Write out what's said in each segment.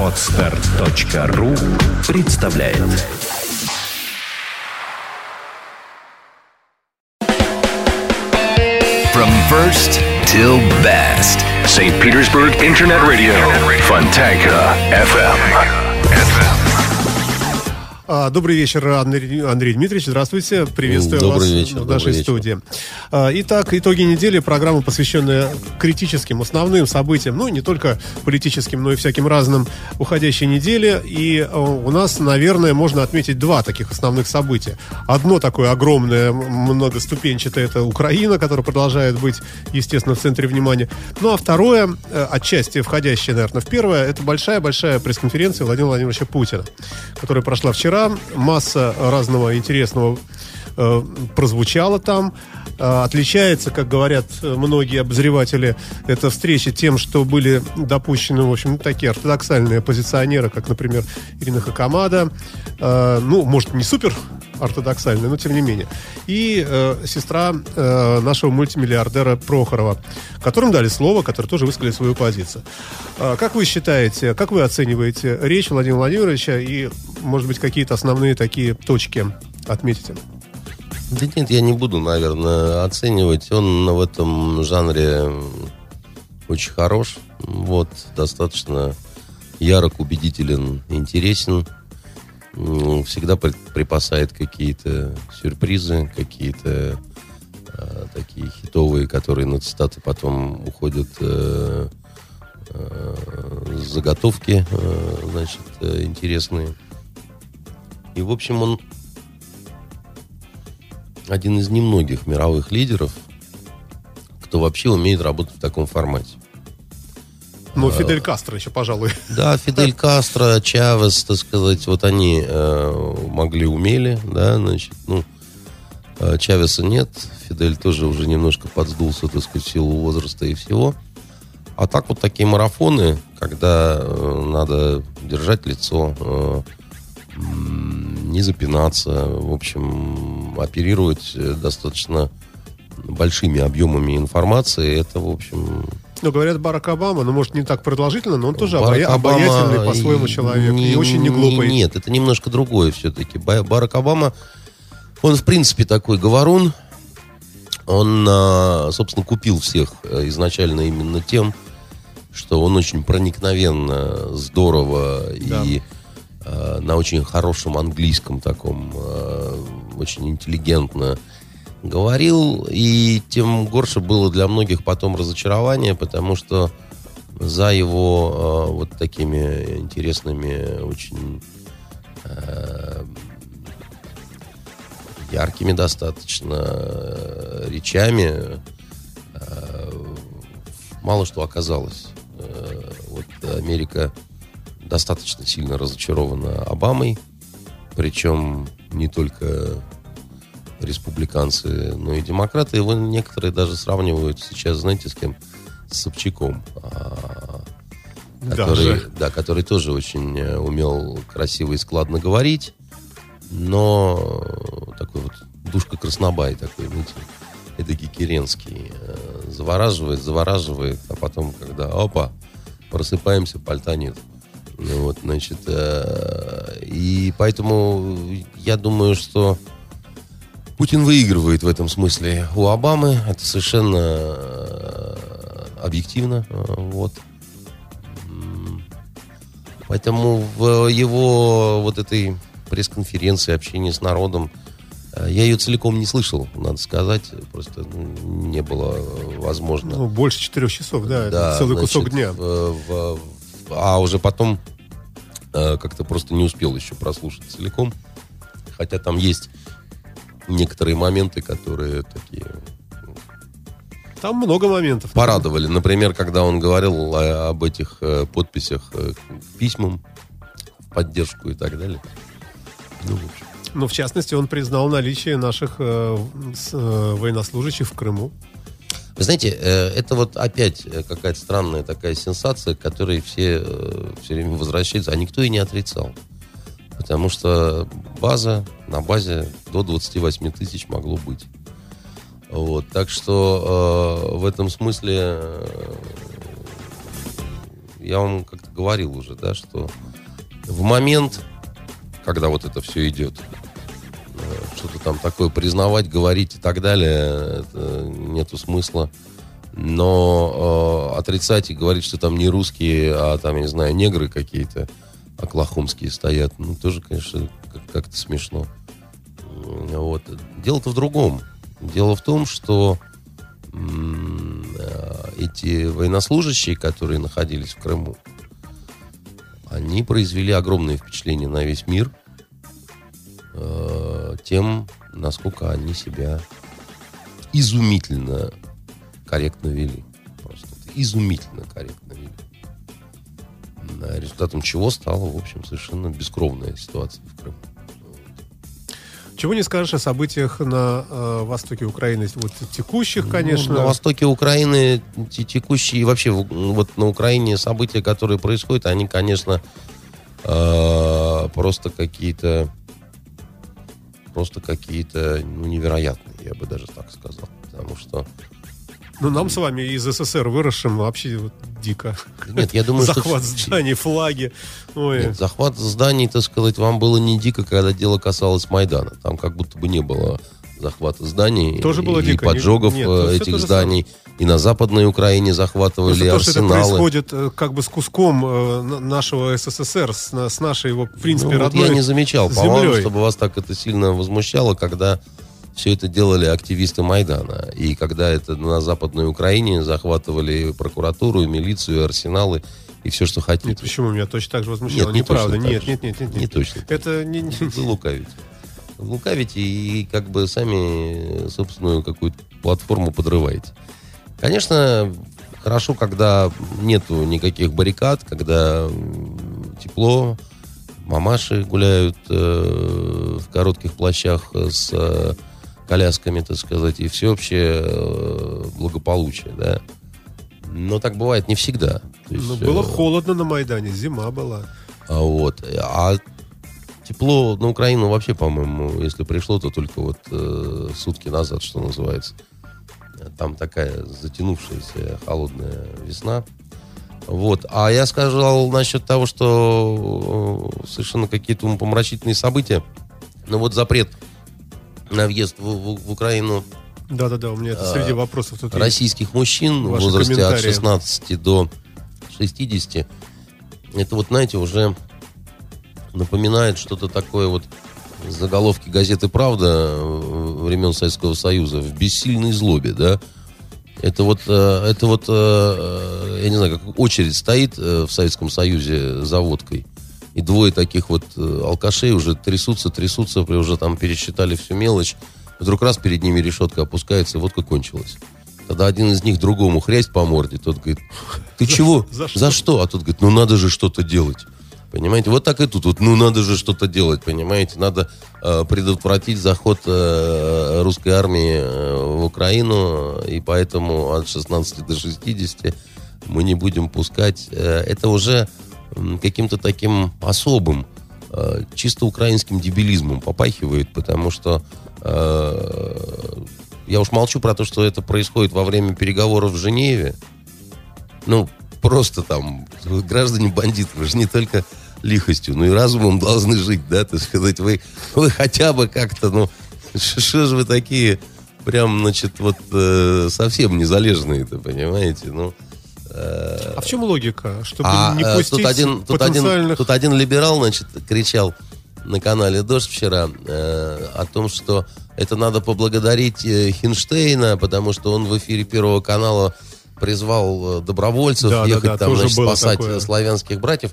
Отстар.ру представляет From first till best. St. Petersburg Internet Radio. Fontanka FM. А, Добрый вечер, Андрей, Андрей Дмитриевич. Здравствуйте. Приветствую Добрый вас вечер, в нашей вечер. студии. А, Итак, итоги недели. Программа, посвященная критическим, основным событиям, ну, не только политическим, но и всяким разным уходящей недели. И а, у нас, наверное, можно отметить два таких основных события. Одно такое огромное, многоступенчатое, это Украина, которая продолжает быть, естественно, в центре внимания. Ну, а второе, э, отчасти входящее, наверное, в первое, это большая-большая пресс-конференция Владимира Владимировича Путина, которая прошла вчера. Масса разного интересного э, прозвучала там. Э, отличается, как говорят э, многие обозреватели, эта встреча тем, что были допущены, в общем, такие ортодоксальные оппозиционеры, как, например, Ирина Хакамада. Э, ну, может, не супер ортодоксальная, но тем не менее. И э, сестра э, нашего мультимиллиардера Прохорова, которым дали слово, которые тоже высказали свою позицию. Э, как вы считаете, как вы оцениваете речь Владимира Владимировича и, может быть, какие-то основные такие точки отметите? Да нет, я не буду, наверное, оценивать. Он в этом жанре очень хорош. Вот, достаточно ярок, убедителен, интересен. Всегда при- припасает какие-то сюрпризы, какие-то э, такие хитовые, которые на цитаты потом уходят э, э, заготовки, э, значит, э, интересные. И, в общем, он один из немногих мировых лидеров, кто вообще умеет работать в таком формате. Ну, Фидель Кастро еще, пожалуй. Да, Фидель Кастро, Чавес, так сказать, вот они э, могли, умели, да, значит, ну, э, Чавеса нет, Фидель тоже уже немножко подсдулся, так сказать, в силу возраста и всего. А так вот такие марафоны, когда э, надо держать лицо, э, не запинаться, в общем, оперировать э, достаточно большими объемами информации, это, в общем, Ну, говорят, Барак Обама, ну, может, не так продолжительно, но он тоже Барак обая- обаятельный по-своему человек. не- и очень не глупый. Нет, это немножко другое все-таки. Ба- Барак Обама, он, в принципе, такой говорун. Он, а, собственно, купил всех э, изначально именно тем, что он очень проникновенно, здорово Да. и э, на очень хорошем английском таком, э, очень интеллигентно говорил, и тем горше было для многих потом разочарование, потому что за его э, вот такими интересными, очень э, яркими достаточно э, речами э, мало что оказалось. Э, Вот Америка достаточно сильно разочарована Обамой, причем не только республиканцы, но и демократы. Его некоторые даже сравнивают сейчас, знаете, с кем? С Собчаком. а, который, Даже. да, который тоже очень э, умел красиво и складно говорить, но такой вот душка краснобай такой, знаете, эдакий Керенский. э, Завораживает, завораживает, а потом, когда, опа, просыпаемся, пальта нет. Ну вот, значит, э, и поэтому я думаю, что Путин выигрывает в этом смысле у Обамы. Это совершенно э, объективно. э, Вот. Поэтому в его вот этой пресс-конференции, общении с народом, э, я ее целиком не слышал, надо сказать. Просто м, не было возможно. Ну, больше четырех часов, да, Да, целый значит, кусок дня. в- в- а уже потом как-то просто не успел еще прослушать целиком. Хотя там есть некоторые моменты, которые такие Там много моментов. порадовали. Например, когда он говорил о- об этих э, подписях э, письмам в поддержку и так далее. Ну. Ну, в частности, он признал наличие наших э, с- э, военнослужащих в Крыму. Вы знаете, э, это вот опять э, какая-то странная такая сенсация, к которой все э, все время возвращаются, а никто и не отрицал. Потому что база, на базе до 28 тысяч могло быть. Вот, так что э, в этом смысле э, я вам как-то говорил уже, да, что в момент, когда вот это все идет, э, что-то там такое признавать, говорить и так далее, это нету смысла. Но э, отрицать и говорить, что там не русские, а там, я не знаю, негры какие-то, оклахомские стоят, ну, тоже, конечно, как- как-то смешно. Вот. Дело-то в другом. Дело в том, что э, эти военнослужащие, которые находились в Крыму, они произвели огромное впечатление на весь мир э, тем, насколько они себя изумительно корректно вели. Просто изумительно корректно Результатом чего стала, в общем, совершенно бескровная ситуация в Крыму. Чего не скажешь о событиях на э, востоке Украины, вот текущих, конечно. Ну, на востоке Украины те- текущие, и вообще вот на Украине события, которые происходят, они, конечно, э, просто какие-то просто какие-то ну, невероятные, я бы даже так сказал. Потому что Ну, нам с вами из СССР выросшим вообще вот дико. нет, я думаю, Захват что зданий, флаги. Ой, Нет, захват зданий, так сказать, вам было не дико, когда дело касалось Майдана. Там как будто бы не было захвата зданий. Тоже и, было и дико, поджогов нет, э, этих зданий. И на Западной Украине захватывали Просто то, что это арсеналы. происходит э, как бы с куском э, на- нашего СССР, с, с нашей его, в принципе, Ну, вот родной я не замечал, по-моему, чтобы вас так это сильно возмущало, когда все это делали активисты Майдана. И когда это на Западной Украине захватывали и прокуратуру, и милицию, и арсеналы, и все, что хотите. Нет, почему меня точно так же возмущало? Нет, не Неправда. Нет, же. нет, нет, нет, Не нет. точно Это не, не- Вы лукавите. Вы лукавите и как бы сами собственную какую-то платформу подрываете. Конечно, хорошо, когда нету никаких баррикад, когда тепло, мамаши гуляют э, в коротких плащах с э, колясками, так сказать, и всеобщее э, благополучие, да. Но так бывает не всегда. То есть, Ну, было э, холодно на Майдане, зима была. а Вот. А тепло на Украину вообще, по-моему, если пришло, то только вот э, сутки назад, что называется. Там такая затянувшаяся холодная весна. Вот. А я сказал насчет того, что э, совершенно какие-то умопомрачительные события. Ну вот запрет на въезд в, в- в Украину Да-да-да, у меня это А, среди вопросов тут есть. российских мужчин в возрасте от комментарии. 16 до 60, это вот, знаете, уже напоминает что-то такое вот заголовки газеты «Правда» э, времен Советского Союза в бессильной злобе, да? Это вот, э, это вот, э, я не знаю, как очередь стоит э, в Советском Союзе за водкой, и двое таких вот э, алкашей уже трясутся, трясутся, уже там пересчитали всю мелочь. Вдруг раз перед ними решетка опускается, и водка кончилась. Тогда один из них другому хрясть по морде, тот говорит, ты чего? за что?» За что? А тот говорит, ну надо же что-то делать. Понимаете, вот так и тут. Вот, ну, надо же что-то делать, понимаете. Надо э, предотвратить заход э, русской армии э, в Украину, и поэтому от 16 до 60 мы не будем пускать. Э, это уже каким-то таким особым, э, чисто украинским дебилизмом попахивает, потому что э, я уж молчу про то, что это происходит во время переговоров в Женеве. Ну, просто там граждане бандиты, вы же не только лихостью, но и разумом должны жить, да, так сказать, вы, вы хотя бы как-то, ну, что же вы такие, прям, значит, вот э, совсем незалежные-то, понимаете, ну. А в чем логика? Чтобы А не э, пустить тут, один, тут, один, потенциальных... тут один либерал, значит, кричал на канале «Дождь» вчера э, о том, что это надо поблагодарить э, Хинштейна, потому что он в эфире Первого канала призвал э, добровольцев Да, да, ехать да, там, тоже значит, спасать такое. э, славянских братьев.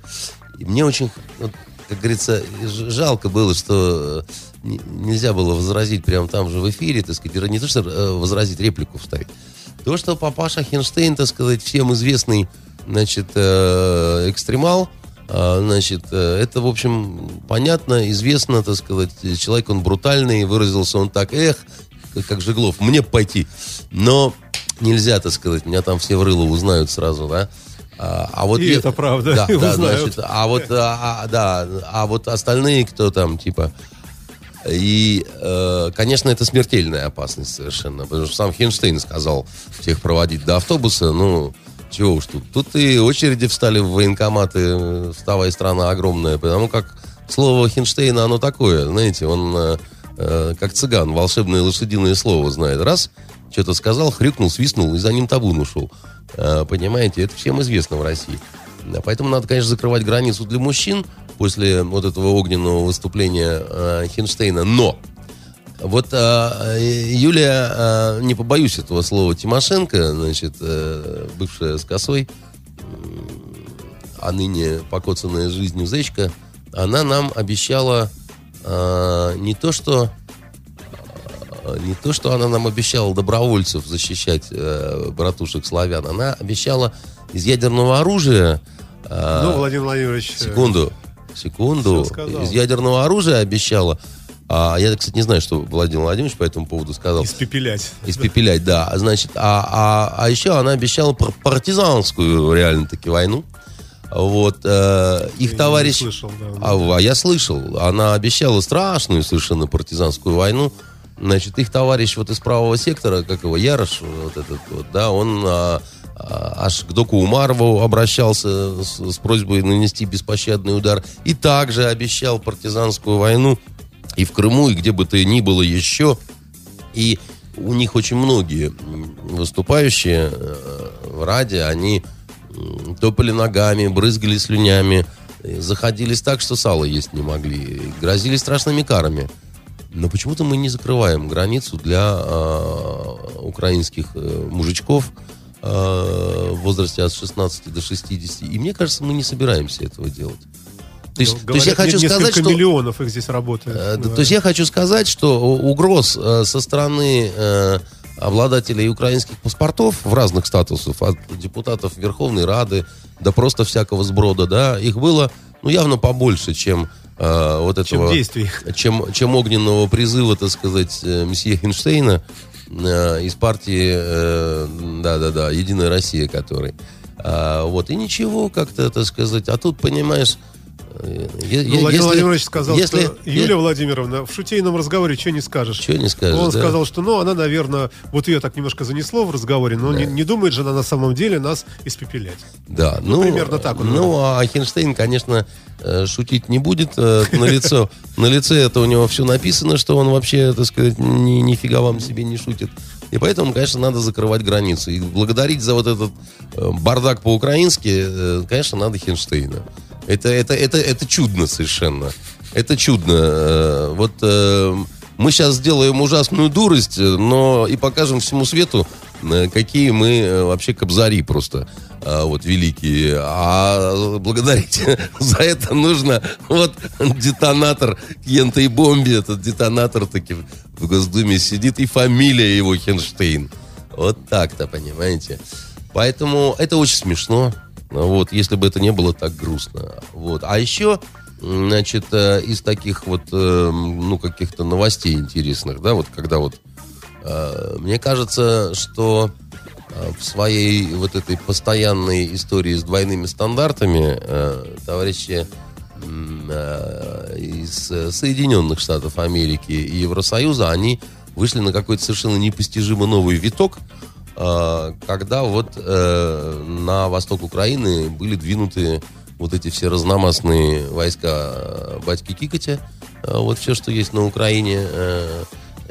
И мне очень, вот, как говорится, жалко было, что э, не- нельзя было возразить прямо там же в эфире, так сказать, не то, что э, возразить, реплику вставить. То, что папаша Хинштейн, так сказать, всем известный, значит, э, экстремал, а, значит, э, это, в общем, понятно, известно, так сказать, человек он брутальный, выразился он так, эх, как, Жеглов, мне пойти. Но нельзя, так сказать, меня там все в рыло узнают сразу, да. А, а вот И е- это правда, Да, да, узнают. значит, а вот, а, а, да, а вот остальные, кто там, типа, и, э, конечно, это смертельная опасность совершенно, потому что сам Хинштейн сказал всех проводить до автобуса, ну, Чего уж тут. Тут и очереди встали в военкоматы, вставая страна огромная, потому как слово Хинштейна, оно такое, знаете, он э, э, как цыган, волшебное лошадиное слово знает. Раз, что-то сказал, хрюкнул, свистнул, и за ним табун ушел. Э, понимаете, это всем известно в России. Поэтому надо, конечно, закрывать границу для мужчин после вот этого огненного выступления э, Хинштейна. Но вот э, Юлия, э, не побоюсь этого слова, Тимошенко, значит, э, бывшая с косой, а ныне покоцанная жизнью зечка, она нам обещала э, не то, что э, не то, что она нам обещала добровольцев защищать э, братушек славян, она обещала из ядерного оружия... Э, ну, Владимир Владимирович... Э, секунду, секунду. Из ядерного оружия обещала а я, кстати, не знаю, что Владимир Владимирович по этому поводу сказал. Испепелять. Испепелять, да. Значит, а, а, а еще она обещала партизанскую реально-таки войну. Вот, э, их я товарищ... Слышал, да, а, а я слышал. Она обещала страшную совершенно партизанскую войну. Значит, их товарищ вот из правого сектора, как его, Ярош, вот этот вот, да, он а, а, аж к доку Умарову обращался с, с просьбой нанести беспощадный удар. И также обещал партизанскую войну и в Крыму, и где бы то ни было еще. И у них очень многие выступающие э, в Раде, они топали ногами, брызгали слюнями, заходились так, что сало есть не могли, грозили страшными карами. Но почему-то мы не закрываем границу для э, украинских э, мужичков э, в возрасте от 16 до 60. И мне кажется, мы не собираемся этого делать. То есть, то есть я хочу сказать, что миллионов их здесь работает. Э, то есть я хочу сказать, что угроз э, со стороны э, обладателей украинских паспортов в разных статусах, от депутатов Верховной Рады до просто всякого сброда, да, их было, ну, явно побольше, чем э, вот этого... Чем действий. Чем, чем огненного призыва, так сказать, э, месье Хинштейна э, из партии, э, да-да-да, «Единая Россия», который. Э, вот, и ничего как-то, так сказать, а тут, понимаешь, ну, Владимир Владимирович сказал, если, что Юлия Владимировна в шутейном разговоре что не скажешь. Что не скажешь, Он да. сказал, что, ну, она, наверное, вот ее так немножко занесло в разговоре, но да. не, не думает же она на самом деле нас испепелять. Да, ну, ну примерно так. Он ну, говорит. а Хинштейн, конечно, э, шутить не будет. Э, на лицо, на лице это у него все написано, что он вообще, так сказать, ни, нифига вам себе не шутит. И поэтому, конечно, надо закрывать границы. И благодарить за вот этот э, бардак по-украински, конечно, надо Хинштейна. Это, это, это, это чудно совершенно. Это чудно. Э, вот э, мы сейчас сделаем ужасную дурость, но и покажем всему свету, э, какие мы вообще кобзари просто вот великие. А благодарить за это нужно вот детонатор к ентой бомбе. Этот детонатор таки в Госдуме сидит, и фамилия его Хенштейн. Вот так-то, понимаете? Поэтому это очень смешно. Вот, если бы это не было так грустно. Вот. А еще, значит, э, из таких вот, э, ну, каких-то новостей интересных, да, вот когда вот, э, мне кажется, что в своей вот этой постоянной истории с двойными стандартами товарищи из Соединенных Штатов Америки и Евросоюза, они вышли на какой-то совершенно непостижимо новый виток – когда вот э, на восток Украины были двинуты вот эти все разномастные войска э, батьки Кикотя, вот все, что есть на Украине,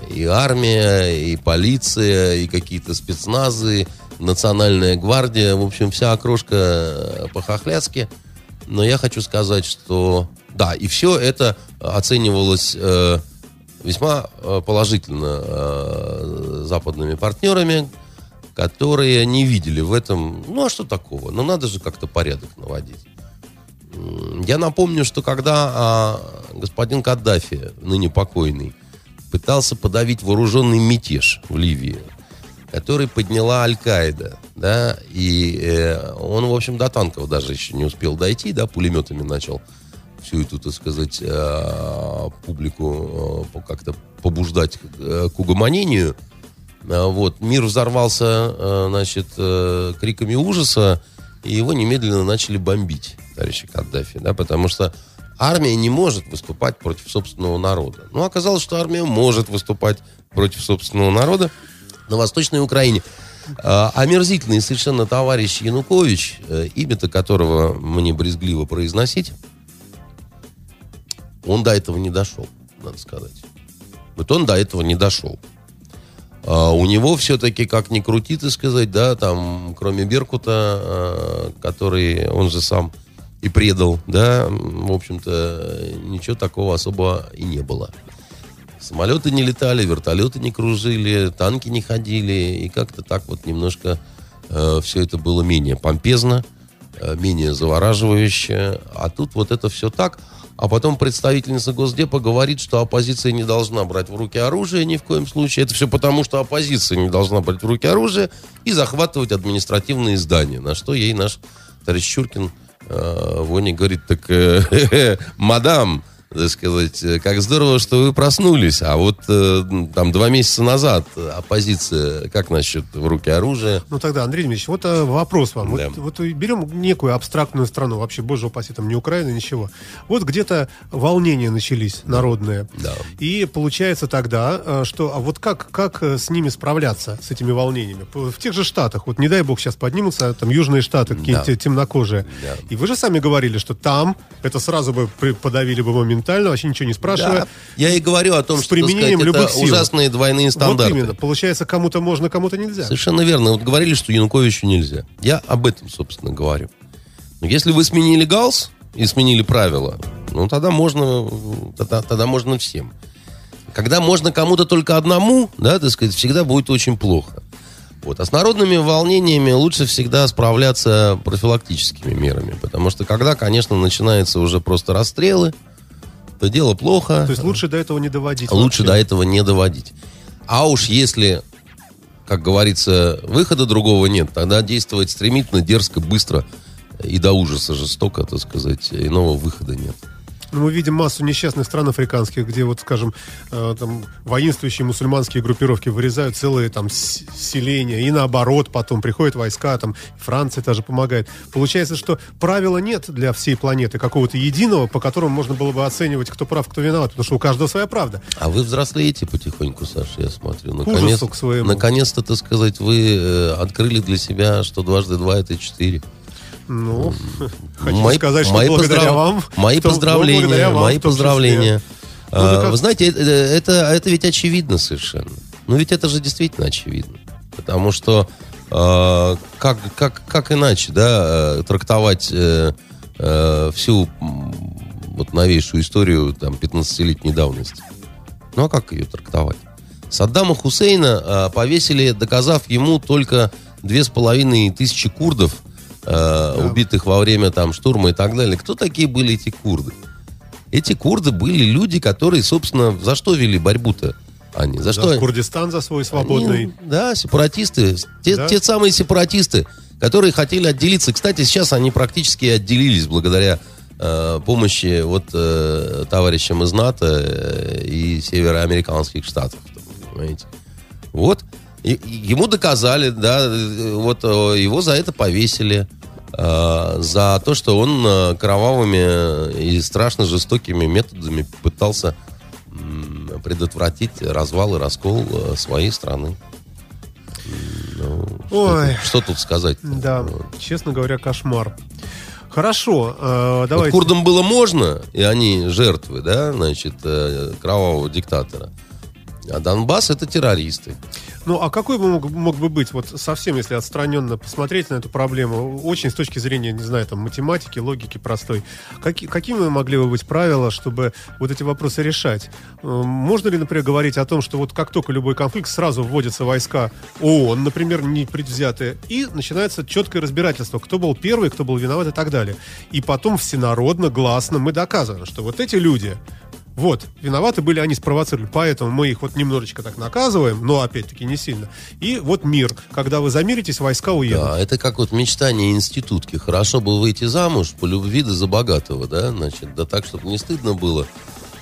и армия, и полиция, и какие-то спецназы, национальная гвардия, в общем, вся окрошка по-хохляцки. Но я хочу сказать, что да, и все это оценивалось весьма положительно западными партнерами, которые не видели в этом, ну а что такого? Ну надо же как-то порядок наводить. Я напомню, что когда а, господин Каддафи, ныне покойный, пытался подавить вооруженный мятеж в Ливии, который подняла Аль-Каида, да, и э, он, в общем, до танков даже еще не успел дойти, да, пулеметами начал всю эту, так сказать, э, публику э, как-то побуждать э, к угомонению – вот, мир взорвался, э, значит, э, криками ужаса, и его немедленно начали бомбить, товарищи Каддафи, да, потому что армия не может выступать против собственного народа. Ну, оказалось, что армия может выступать против собственного народа на Восточной Украине. А, омерзительный совершенно товарищ Янукович, э, имя-то которого мне брезгливо произносить, он до этого не дошел, надо сказать. Вот он до этого не дошел. А у него все-таки, как ни крути, ты сказать, да, там, кроме Беркута, а, который он же сам и предал, да, в общем-то, ничего такого особо и не было. Самолеты не летали, вертолеты не кружили, танки не ходили, и как-то так вот немножко э, все это было менее помпезно, э, менее завораживающе. А тут вот это все так. А потом представительница Госдепа говорит, что оппозиция не должна брать в руки оружие ни в коем случае. Это все потому, что оппозиция не должна брать в руки оружие и захватывать административные здания. На что ей наш товарищ Чуркин э, Воне говорит, так, э, мадам, так сказать, э, как здорово, что вы проснулись. А вот э, там два месяца назад оппозиция, как насчет в руки оружия? Ну тогда, Андрей Дмитриевич, вот э, вопрос вам. Да. Вот, вот берем некую абстрактную страну, вообще, боже упаси, там не Украина, ничего. Вот где-то волнения начались народные. Да. И получается тогда, э, что, а вот как, как э, с ними справляться, с этими волнениями? В тех же штатах, вот не дай бог сейчас поднимутся, там южные штаты, какие-то Да. темнокожие. Да. И вы же сами говорили, что там это сразу бы подавили бы моментально, вообще ничего не спрашивая. Да. Я и говорю о том, С что применением сказать, любых это сил. ужасные двойные Вот стандарты. именно. Получается, кому-то можно, кому-то нельзя. Совершенно верно. Вот говорили, что Януковичу нельзя. Я об этом, собственно, говорю. Но если вы сменили галс и сменили правила, ну тогда можно, тогда, тогда можно всем. Когда можно кому-то только одному, да, так сказать, всегда будет очень плохо. Вот. А с народными волнениями лучше всегда справляться профилактическими мерами. Потому что когда, конечно, начинаются уже просто расстрелы, то дело плохо. То есть лучше до этого не доводить. Лучше до вообще. этого не доводить. А уж если, как говорится, выхода другого нет, тогда действовать стремительно, дерзко, быстро и до ужаса жестоко, так сказать, иного выхода нет. Мы видим массу несчастных стран африканских, где вот, скажем, э, там воинствующие мусульманские группировки вырезают целые там селения, и наоборот потом приходят войска, там Франция даже помогает. Получается, что правила нет для всей планеты, какого-то единого, по которому можно было бы оценивать, кто прав, кто виноват, потому что у каждого своя правда. А вы взрослеете потихоньку, Саша, я смотрю. ужасу к своему. наконец-то, так сказать, вы э, открыли для себя, что дважды два это четыре. Ну, хочу Мои- сказать, что мои благодаря поздрав- вам... Мои в том- поздравления, благодаря вам мои поздравления. Ну, А, как- Вы знаете, это, это, это ведь очевидно совершенно. Ну ведь это же действительно очевидно. Потому что э, как, как, как иначе, да, э, трактовать э, э, всю вот новейшую историю там 15-летней давности? Ну а как ее трактовать? Саддама Хусейна э, повесили, доказав ему только две с половиной тысячи курдов, э, убитых во время там штурма и так далее. Кто такие были эти курды? Эти курды были люди, которые, собственно, за что вели борьбу-то? Они за Да, что? Курдистан за свой свободный. Они, да, сепаратисты. Те, Да. те самые сепаратисты, которые хотели отделиться. Кстати, сейчас они практически отделились благодаря э, помощи вот э, товарищам из НАТО э, и североамериканских штатов. Понимаете? Вот. И- и ему доказали, да, э, вот э, его за это повесили. Э, за то, что он э, кровавыми и страшно жестокими методами пытался предотвратить развал и раскол э, своей страны. Ну, что, Ой. тут, что тут сказать? Да, честно говоря, кошмар. Хорошо, э, Вот давайте. курдам было можно, и они жертвы, да, значит, э, кровавого диктатора. А Донбасс это террористы. Ну, а какой бы мог, мог бы быть, вот совсем, если отстраненно посмотреть на эту проблему, очень с точки зрения, не знаю, там, математики, логики простой, каки- какими могли бы быть правила, чтобы вот эти вопросы решать? Э, Можно ли, например, говорить о том, что вот как только любой конфликт, сразу вводятся войска ООН, например, не предвзятые, и начинается четкое разбирательство, кто был первый, кто был виноват и так далее. И потом всенародно, гласно мы доказываем, что вот эти люди, вот, виноваты были они, спровоцировали, поэтому мы их вот немножечко так наказываем, но опять-таки не сильно. И вот мир, когда вы замиритесь, войска уедут. Да, это как вот мечтание институтки. Хорошо бы выйти замуж по любви да за богатого, да, значит, да так, чтобы не стыдно было.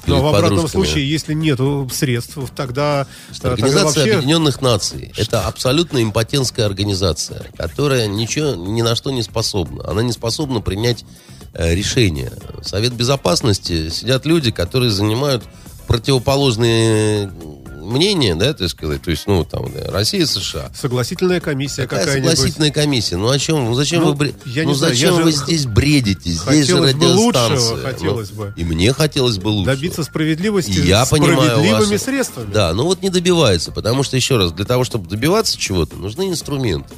Но перед в обратном подружками. случае, если нет средств, тогда, э, тогда Организация вообще... Объединенных Наций – это абсолютно импотентская организация, которая ничего, ни на что не способна. Она не способна принять решения. Совет Безопасности сидят люди, которые занимают противоположные мнение, да, так сказать, то есть, ну, там, да, Россия, США. Согласительная комиссия Какая какая-нибудь. согласительная комиссия? Ну, о чем? Ну, зачем Ну, вы, бре- я ну, знаю, зачем я же вы х- здесь бредите? Здесь хотелось же бы лучшего, радиостанция. хотелось Ну, бы. И мне хотелось бы лучше. Добиться справедливости Я понимаю справедливыми ваши- средствами. Да, ну вот не добивается, потому что, еще раз, для того, чтобы добиваться чего-то, нужны инструменты.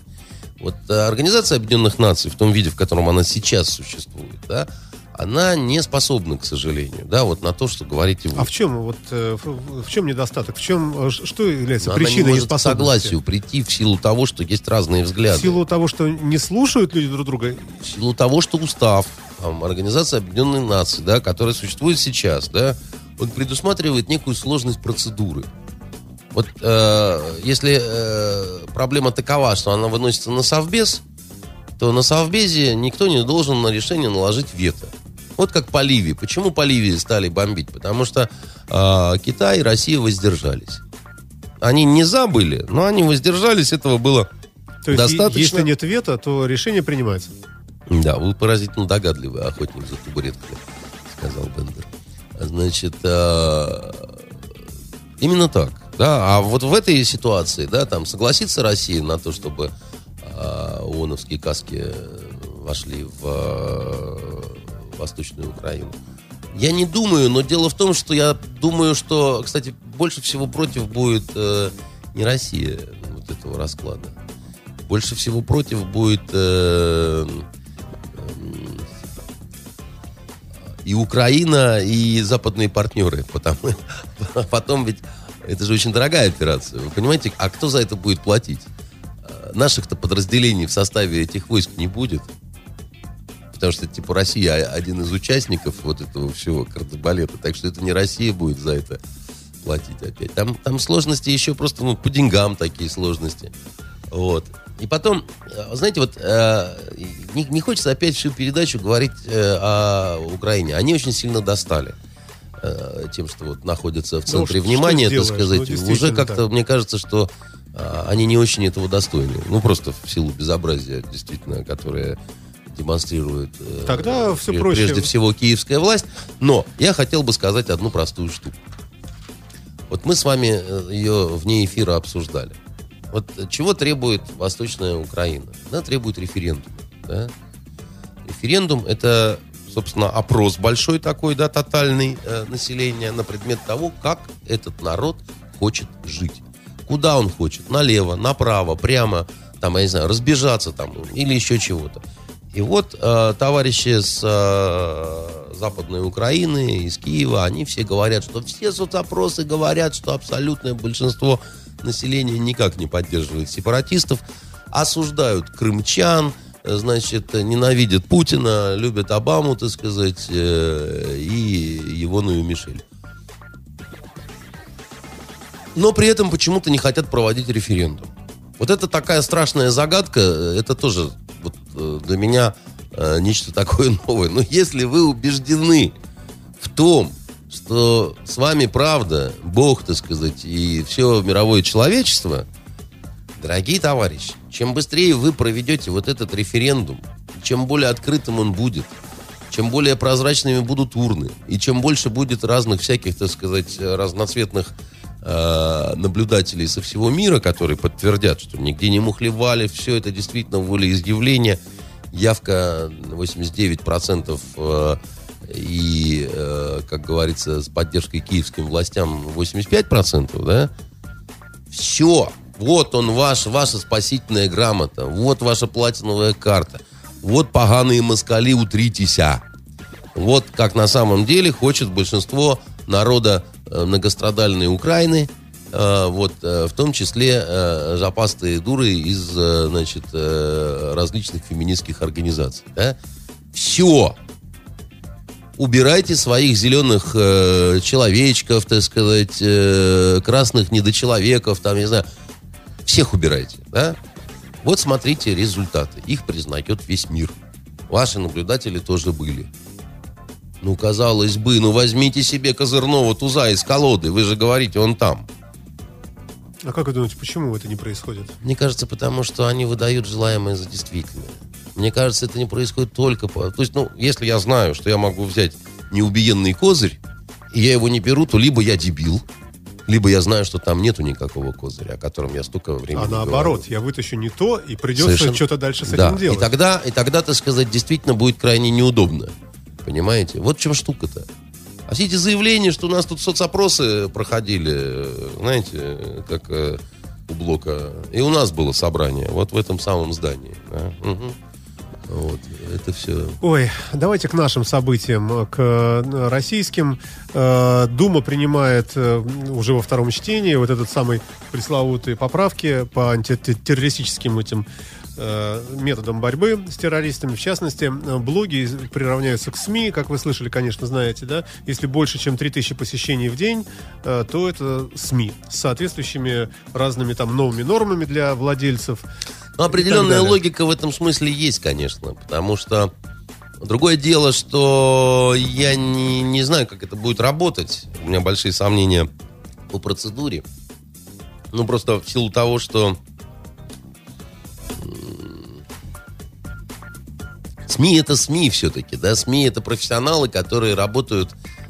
Вот э, Организация Объединенных Наций в том виде, в котором она сейчас существует, да, она не способна, к сожалению, да, вот на то, что говорите вы. А в чем вот э, в, в чем недостаток? В чем э, что является Но она не причиной может к неспособности? согласию прийти в силу того, что есть разные В взгляды. силу того, что не слушают люди друг друга, в силу того, что устав там, Организации Объединенных Наций, да, который существует сейчас, да, он предусматривает некую сложность процедуры. Вот э, если э, проблема такова, что она выносится на Совбез, то на Совбезе никто не должен на решение наложить вето. Вот как по Ливии. Почему по Ливии стали бомбить? Потому что э, Китай и Россия воздержались. Они не забыли, но они воздержались. Этого было то есть Достаточно. если нет вето, то решение принимается. Да, вы поразительно догадливый охотник за табуреткой, сказал Бендер. Значит, э, именно так. Да, а вот в этой ситуации, да, там согласится Россия на то, чтобы э, ООНовские каски э, вошли в э, Восточную Украину. Я не думаю, но дело в том, что я думаю, что, кстати, больше всего против будет э, не Россия вот этого расклада. Больше всего против будет э, м, и Украина, и западные партнеры. Потому, потом ведь это же очень дорогая операция. Вы понимаете, а кто за это будет платить? Э, Наших-то подразделений в составе этих войск не будет. Потому что, типа, Россия один из участников вот этого всего кардебалета. Так что это не Россия будет за это платить опять. Там, там сложности еще просто, ну, по деньгам такие сложности. Вот. И потом, э, знаете, вот э, не, не хочется опять всю передачу говорить э, о Украине. Они очень сильно достали тем, что вот находятся в Ну, центре что внимания, сделаешь? так Ну, сказать. действительно Уже как-то, так. мне кажется, что э, они не очень этого достойны. Ну, просто в силу безобразия, действительно, которое демонстрирует э, Тогда всё пре- проще. прежде всего киевская власть. Но я хотел бы сказать одну простую штуку. Вот мы с вами э, ее вне эфира обсуждали. Вот э, чего требует Восточная Украина? Она требует референдума. да? Референдум это, собственно, опрос большой такой, да, тотальный э, населения на предмет того, как этот народ хочет жить. Куда он хочет? Налево, направо, прямо, там, я не знаю, разбежаться там или еще чего-то. И вот э, товарищи с э, Западной Украины, из Киева, они все говорят, что все соцопросы говорят, что абсолютное большинство населения никак не поддерживает сепаратистов, осуждают крымчан, значит, ненавидят Путина, любят Обаму, так сказать, э, и Ивону Мишель. Но при этом почему-то не хотят проводить референдум. Вот это такая страшная загадка, э, это тоже вот, э, для меня нечто такое новое. Но если вы убеждены в том, что с вами правда, Бог, так сказать, и все мировое человечество, дорогие товарищи, чем быстрее вы проведете вот этот референдум, чем более открытым он будет, чем более прозрачными будут урны, и чем больше будет разных всяких, так сказать, разноцветных э, наблюдателей со всего мира, которые подтвердят, что нигде не мухлевали, все это действительно волеизъявление, явка 89% э, и, э, как говорится, с поддержкой киевским властям 85%, да? Все. Вот он ваш, ваша спасительная грамота. Вот ваша платиновая карта. Вот поганые москали, утритеся. Вот как на самом деле хочет большинство народа э, многострадальной Украины, э, вот, э, в том числе жопастые дуры из, значит, различных феминистских организаций. Да? Все. Убирайте своих зеленых э, человечков, так сказать, э, красных недочеловеков, там, не знаю, всех убирайте, да? Вот смотрите результаты. Их признает весь мир. Ваши наблюдатели тоже были. Ну, казалось бы, ну возьмите себе козырного туза из колоды. Вы же говорите, он там. А как вы думаете, почему это не происходит? Мне кажется, потому что они выдают желаемое за действительное. Мне кажется, это не происходит только по... То есть, ну, если я знаю, что я могу взять неубиенный козырь, и я его не беру, то либо я дебил, либо я знаю, что там нету никакого козыря, о котором я столько времени А наоборот, я вытащу не то, и придется Совершенно- что-то дальше с да. этим делать. И тогда, и тогда, так сказать, действительно будет крайне неудобно. Понимаете? Вот в чем штука-то. А все эти заявления, что у нас тут соцопросы проходили, знаете, как э, у Блока. И у нас было собрание, вот в этом самом здании. да. Мгм. Вот, это все. Ой, давайте к нашим событиям, к э, российским. Э, Дума принимает э, уже во втором чтении вот этот самый пресловутые поправки по антитеррористическим этим э, методам борьбы с террористами. В частности, э, блоги приравняются к СМИ, как вы слышали, конечно, знаете, да? Если больше, чем 3000 посещений в день, э, то это СМИ с соответствующими разными там новыми нормами для владельцев. Ну, определенная логика в этом смысле есть, конечно, потому что другое дело, что я не, не знаю, как это будет работать. У меня большие сомнения по процедуре. Ну, просто в силу того, что СМИ это СМИ все-таки, да, СМИ это профессионалы, которые работают,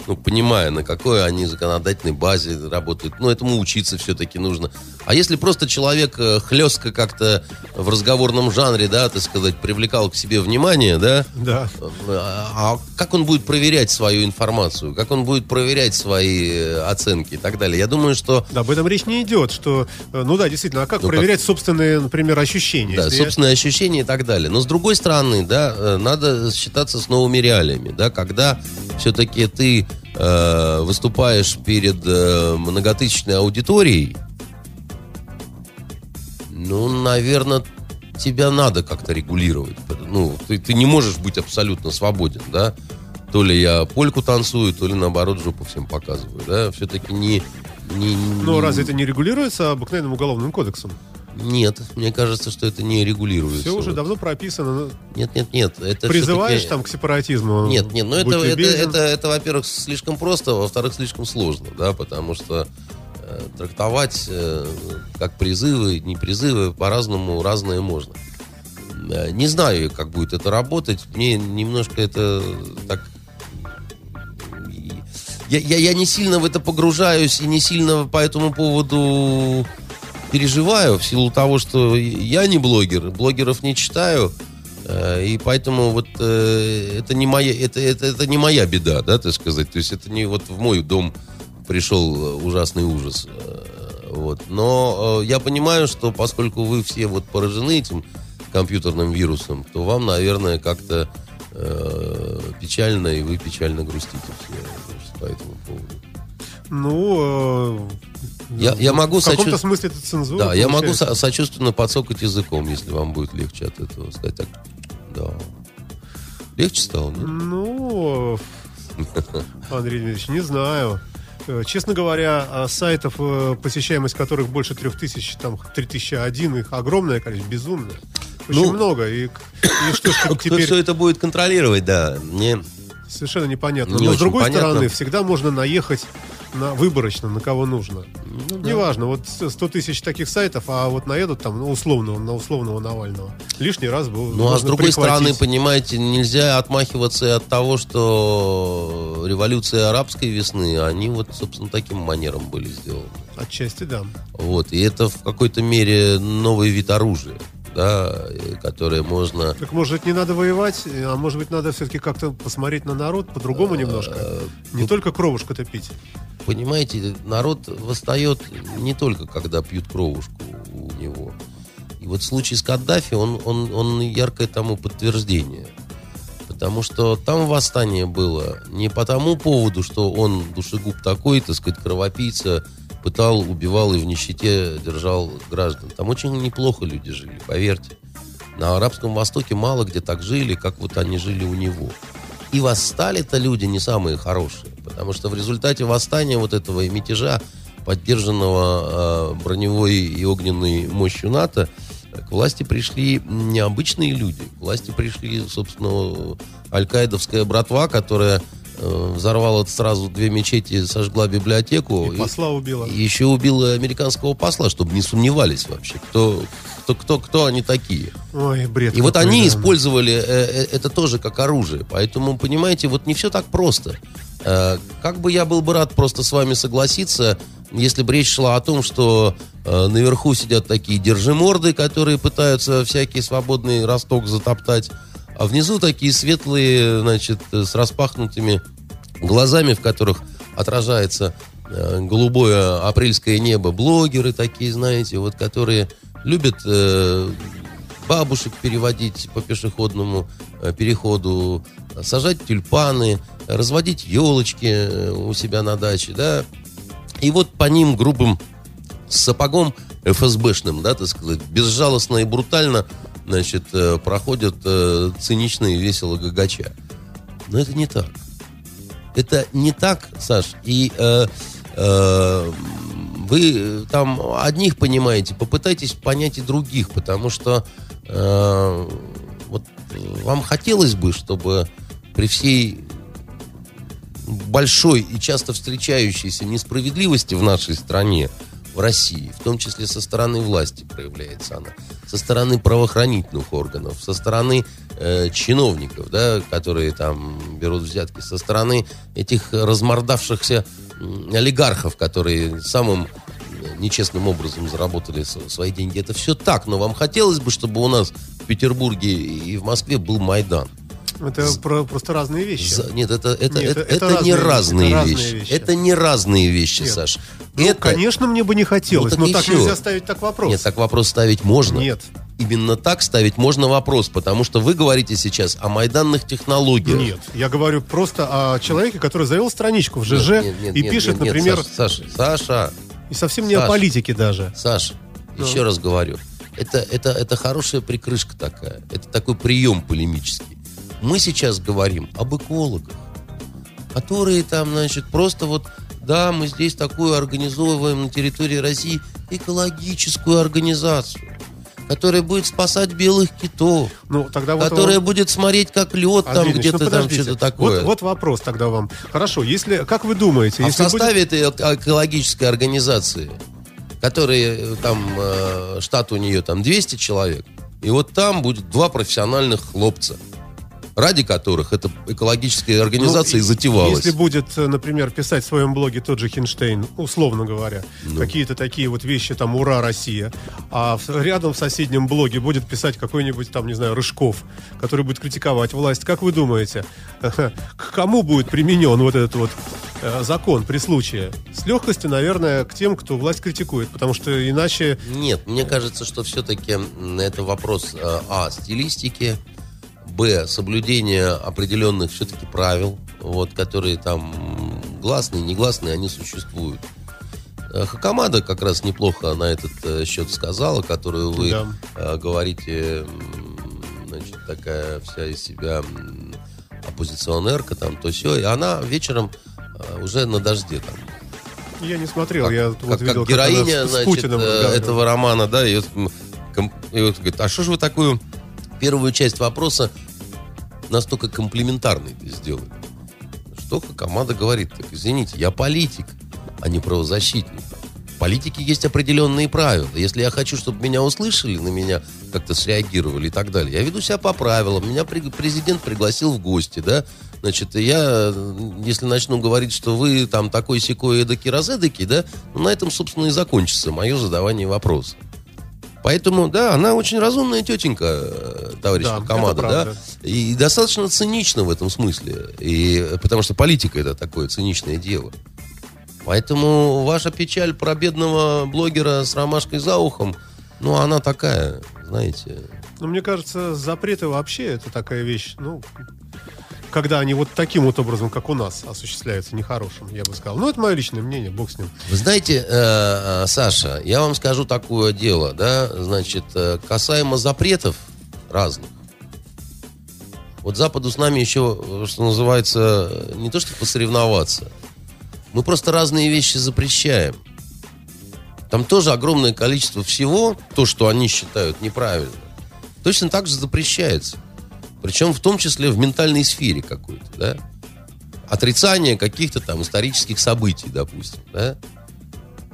ну, понимая, на какой они законодательной базе работают. Ну, этому учиться все-таки нужно. А если просто человек э, хлестко как-то в разговорном жанре, да, так сказать, привлекал к себе внимание, да, Да. а а как он будет проверять свою информацию? Как он будет проверять свои э, оценки и так далее? Я думаю, что Да, об этом речь не идет, что, э, ну да, действительно, а как Ну, как- проверять собственные, например, ощущения? Да, Если я- собственные ощущения и так далее. Но с другой стороны, да, э, надо считаться с новыми реалиями, да, когда все-таки ты э, выступаешь перед э, многотысячной аудиторией, ну, наверное, тебя надо как-то регулировать. Ну, ты, ты не можешь быть абсолютно свободен, да. То ли я польку танцую, то ли наоборот жопу всем показываю, да. Все-таки не... не Но не- разве это не регулируется обыкновенным уголовным кодексом? Нет, мне кажется, что это не регулируется. Все уже Вот. давно прописано. Нет, нет, нет. Это Призываешь там к сепаратизму? Нет, нет, ну это, это, это, это, во-первых, слишком просто, во-вторых, слишком сложно, да, потому что э, трактовать э, как призывы, не призывы, по-разному, разное можно. Э, Не знаю, как будет это работать. Мне немножко это так... Я, я, я не сильно в это погружаюсь и не сильно по этому поводу переживаю в силу того, что я не блогер, блогеров не читаю, э, и поэтому вот э, это не моя, это, это, это не моя беда, да, так сказать. То есть это не вот в мой дом пришел э, ужасный ужас. Вот. Но я понимаю, что поскольку вы все вот поражены этим компьютерным вирусом, то вам, наверное, как-то печально, и вы печально грустите все по этому поводу. Ну, Я, я могу в каком-то смысле это цензура. Да, я могу получается. со- сочувственно подсокать языком, если вам будет легче от этого сказать. Так, да. Легче стало, нет? Ну, Андрей Дмитриевич, не знаю. Э, Честно говоря, а сайтов, э, посещаемость которых больше трех тысяч, там 3001, их огромное количество, безумное. Очень Ну, много. И, и что Кто теперь все это будет контролировать, да. Мне совершенно непонятно. Не Но с другой понятно. стороны, всегда можно наехать на выборочно, на кого нужно. Ну Неважно, вот 100 тысяч таких сайтов, а вот наедут там ну, условного, на условного Навального. Лишний раз был. Ну, а с другой прихватить. стороны, понимаете, нельзя отмахиваться от того, что революция арабской весны, они вот, собственно, таким манером были сделаны. Отчасти да. Вот. И это в какой-то мере новый вид оружия, да, и которое можно... Так может не надо воевать, а может быть надо все-таки как-то посмотреть на народ по-другому немножко. Не только кровушку-то пить. Понимаете, народ восстает не только когда пьют кровушку у него. И вот случай с Каддафи, он, он, он яркое тому подтверждение. Потому что там восстание было не по тому поводу, что он душегуб такой, так сказать, кровопийца, пытал, убивал и в нищете держал граждан. Там очень неплохо люди жили, поверьте. На Арабском Востоке мало где так жили, как вот они жили у него. И восстали-то люди не самые хорошие, потому что в результате восстания вот этого и мятежа, поддержанного э, броневой и огненной мощью НАТО, к власти пришли необычные люди. К власти пришли, собственно, аль-Каидовская братва, которая взорвала сразу две мечети, сожгла библиотеку. И посла убила. И еще убила американского посла, чтобы не сомневались вообще, кто, кто, кто, кто они такие. Ой, бред. И вот они да. использовали э, э, это тоже как оружие. Поэтому, понимаете, вот не все так просто. Э, Как бы я был бы рад просто с вами согласиться, если бы речь шла о том, что э, наверху сидят такие держиморды, которые пытаются всякий свободный росток затоптать, а внизу такие светлые, значит, с распахнутыми глазами, в которых отражается э, голубое апрельское небо, блогеры такие, знаете, вот, которые любят э, бабушек переводить по пешеходному э, переходу, сажать тюльпаны, разводить елочки у себя на даче, да. И вот по ним грубым сапогом ФСБшным, да, так сказать, безжалостно и брутально, значит, э, проходят э, циничные весело гагача. Но это не так. Это не так, Саш. И э, э, вы там одних понимаете, попытайтесь понять и других, потому что э, вот вам хотелось бы, чтобы при всей большой и часто встречающейся несправедливости в нашей стране, в России, в том числе со стороны власти проявляется она, со стороны правоохранительных органов, со стороны э, чиновников, да, которые там берут взятки, со стороны этих размордавшихся олигархов, которые самым нечестным образом заработали свои деньги. Это все так, но вам хотелось бы, чтобы у нас в Петербурге и в Москве был Майдан. Это про, просто разные вещи. За, нет, это, это, нет, это, это, это не разные, разные вещи. вещи. Это не разные вещи, нет. Саш. Ну, это... конечно, мне бы не хотелось, ну, так но так нельзя ставить так вопрос. Нет, так вопрос ставить можно. Нет. Именно так ставить можно вопрос, потому что вы говорите сейчас о майданных технологиях. Нет, я говорю просто о человеке, который завел страничку в ЖЖ нет, нет, нет, и нет, пишет, нет, нет, например... Саша, Саша, И совсем не Саша, о политике даже. Саша, ну. еще раз говорю. Это, это, это хорошая прикрышка такая. Это такой прием полемический. Мы сейчас говорим об экологах, которые там, значит, просто вот, да, мы здесь такую организовываем на территории России экологическую организацию которая будет спасать белых китов, ну, тогда вот которая вам... будет смотреть, как лед там где-то ну, там что-то такое. Вот, вот вопрос тогда вам. Хорошо, если, как вы думаете... А если в составе будет... этой экологической организации, которая э, там, э, штат у нее там 200 человек, и вот там будет два профессиональных хлопца – ради которых эта экологическая организация ну, и затевалась. Если будет, э, например, писать в своем блоге тот же Хинштейн, условно говоря, ну. какие-то такие вот вещи, там, «Ура, Россия», а рядом в соседнем блоге будет писать какой-нибудь, там, не знаю, Рыжков, который будет критиковать власть, как вы думаете, к кому будет применен вот этот вот э, закон при случае? С легкостью, наверное, к тем, кто власть критикует, потому что иначе... Нет, мне кажется, что все-таки это вопрос, э, а, стилистики, Б. Соблюдение определенных все-таки правил, вот, которые там гласные, негласные, они существуют. Э, Хакамада как раз неплохо на этот э, счет сказала, которую вы да. э, говорите, значит, такая вся из себя оппозиционерка, там, то все. И она вечером уже на дожде там. Я не смотрел, как, я вот как, видел, как героиня, с, значит, Путиным, э, этого романа, да, и, и вот говорит, а что же вы такую первую часть вопроса настолько комплиментарной сделали. Что команда говорит, так извините, я политик, а не правозащитник. В политике есть определенные правила. Если я хочу, чтобы меня услышали, на меня как-то среагировали и так далее, я веду себя по правилам. Меня президент пригласил в гости, да, Значит, я, если начну говорить, что вы там такой секой эдаки разэдаки, да, ну, на этом, собственно, и закончится мое задавание вопроса. Поэтому, да, она очень разумная тетенька, э, товарищ да, Хамада, да, и достаточно цинична в этом смысле, и, потому что политика это такое циничное дело. Поэтому ваша печаль про бедного блогера с ромашкой за ухом, ну, она такая, знаете. Ну, мне кажется, запреты вообще это такая вещь, ну, когда они вот таким вот образом, как у нас, осуществляются нехорошим, я бы сказал. Ну, это мое личное мнение, бог с ним. Вы знаете, э, э, Саша, я вам скажу такое дело, да, значит, э, касаемо запретов разных. Вот Западу с нами еще, что называется, не то что посоревноваться, мы просто разные вещи запрещаем. Там тоже огромное количество всего, то, что они считают неправильно, точно так же запрещается. Причем в том числе в ментальной сфере какой-то, да? Отрицание каких-то там исторических событий, допустим, да?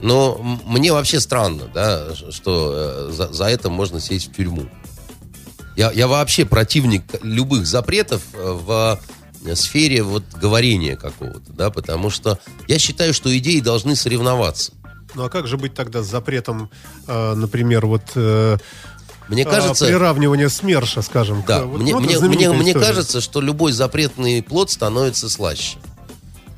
Но мне вообще странно, да, что э, за, за это можно сесть в тюрьму. Я, я вообще противник любых запретов э, в сфере вот говорения какого-то, да, потому что я считаю, что идеи должны соревноваться. Ну а как же быть тогда с запретом, э, например, вот э, Мне а, кажется, приравнивания СМЕРШа, скажем? к- да, вот, мне, ну, мне, мне, мне кажется, что любой запретный плод становится слаще.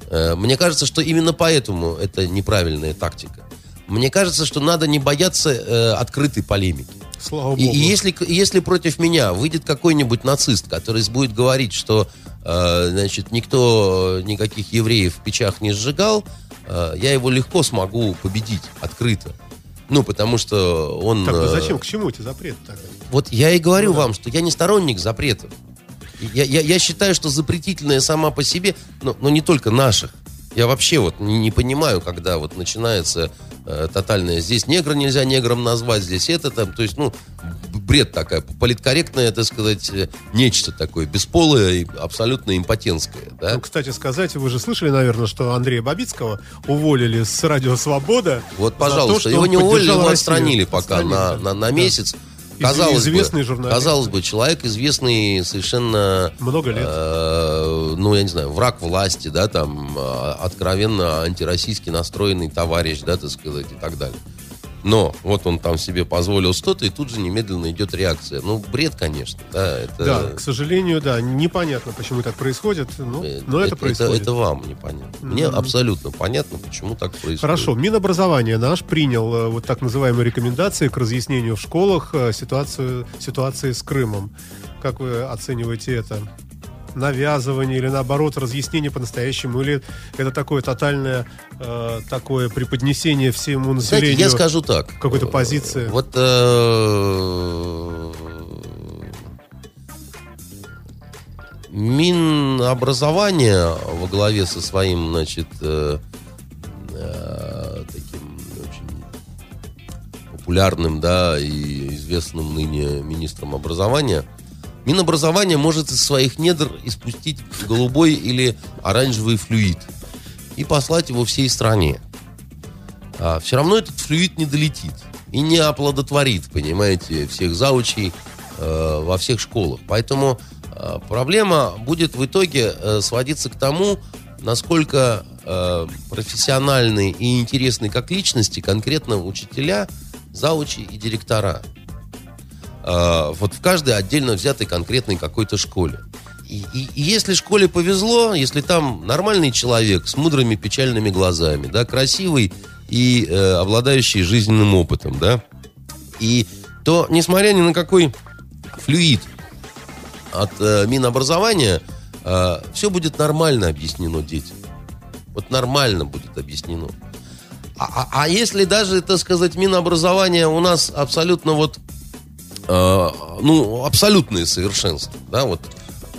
Э, Мне кажется, что именно поэтому это неправильная тактика. Мне кажется, что надо не бояться э, открытой полемики. Слава И, богу. и если, к- если против меня выйдет какой-нибудь нацист, который будет говорить, что э, значит, никто э, никаких евреев в печах не сжигал, э, я его легко смогу победить открыто. Ну, потому что он... Так, ну э, зачем, к чему эти запреты тогда? Вот я и Ну говорю вам, что я не сторонник запретов. Я, я, я считаю, что запретительное сама по себе, но, но не только наших. Я вообще вот не, не понимаю, когда вот начинается э, тотальное. Здесь негра нельзя негром назвать, здесь это там. То есть, ну, бред такая, политкорректное, так сказать, э, нечто такое, бесполое и абсолютно импотентское. Да? Ну, кстати сказать, вы же слышали, наверное, что Андрея Бабицкого уволили с радио «Свобода». Вот, пожалуйста, то, его не уволили, его Россию. отстранили пока Отстранили, на, да. на, на Да. месяц. Из- Казалось известный бы, журналист. казалось бы, человек известный совершенно... Много лет. э, ну, я не знаю, враг власти, да, там, э, откровенно антироссийски настроенный товарищ, да, так сказать, и так далее. Но вот он там себе позволил что-то, и тут же немедленно идет реакция. Ну, бред, конечно, да, это... Да, к сожалению, да, непонятно, почему так происходит, ну, э, но это, происходит. Это, вам непонятно. Мне абсолютно понятно, почему так происходит. Хорошо, Минобразование наш принял э, вот так называемые рекомендации к разъяснению в школах э, ситуацию, ситуации с Крымом. Как вы оцениваете это? Навязывание или наоборот разъяснение по-настоящему? Или это такое тотальное э, такое преподнесение всему населению? Знаете, я скажу так. какой-то Э, позиции. Вот э, Минобразование во главе со своим, значит, э, э, таким очень популярным, да, и известным ныне министром образования, Минобразование может из своих недр испустить голубой или оранжевый флюид и послать его всей стране а, все равно этот флюид не долетит и не оплодотворит, понимаете, всех заучей э, во всех школах. Поэтому э, проблема будет в итоге э, сводиться к тому, насколько э, профессиональны и интересны как личности конкретно учителя, заучи и директора. Э, вот в каждой отдельно взятой конкретной какой-то школе. И, и- и если школе повезло, если там нормальный человек с мудрыми печальными глазами, да, красивый и э, обладающий жизненным опытом, да, и то, несмотря ни на какой флюид от э, Минобразования, все будет нормально объяснено детям. Вот нормально будет объяснено. А, а- а если даже, так сказать, Минобразование у нас абсолютно вот э, ну, абсолютное совершенство, да, вот.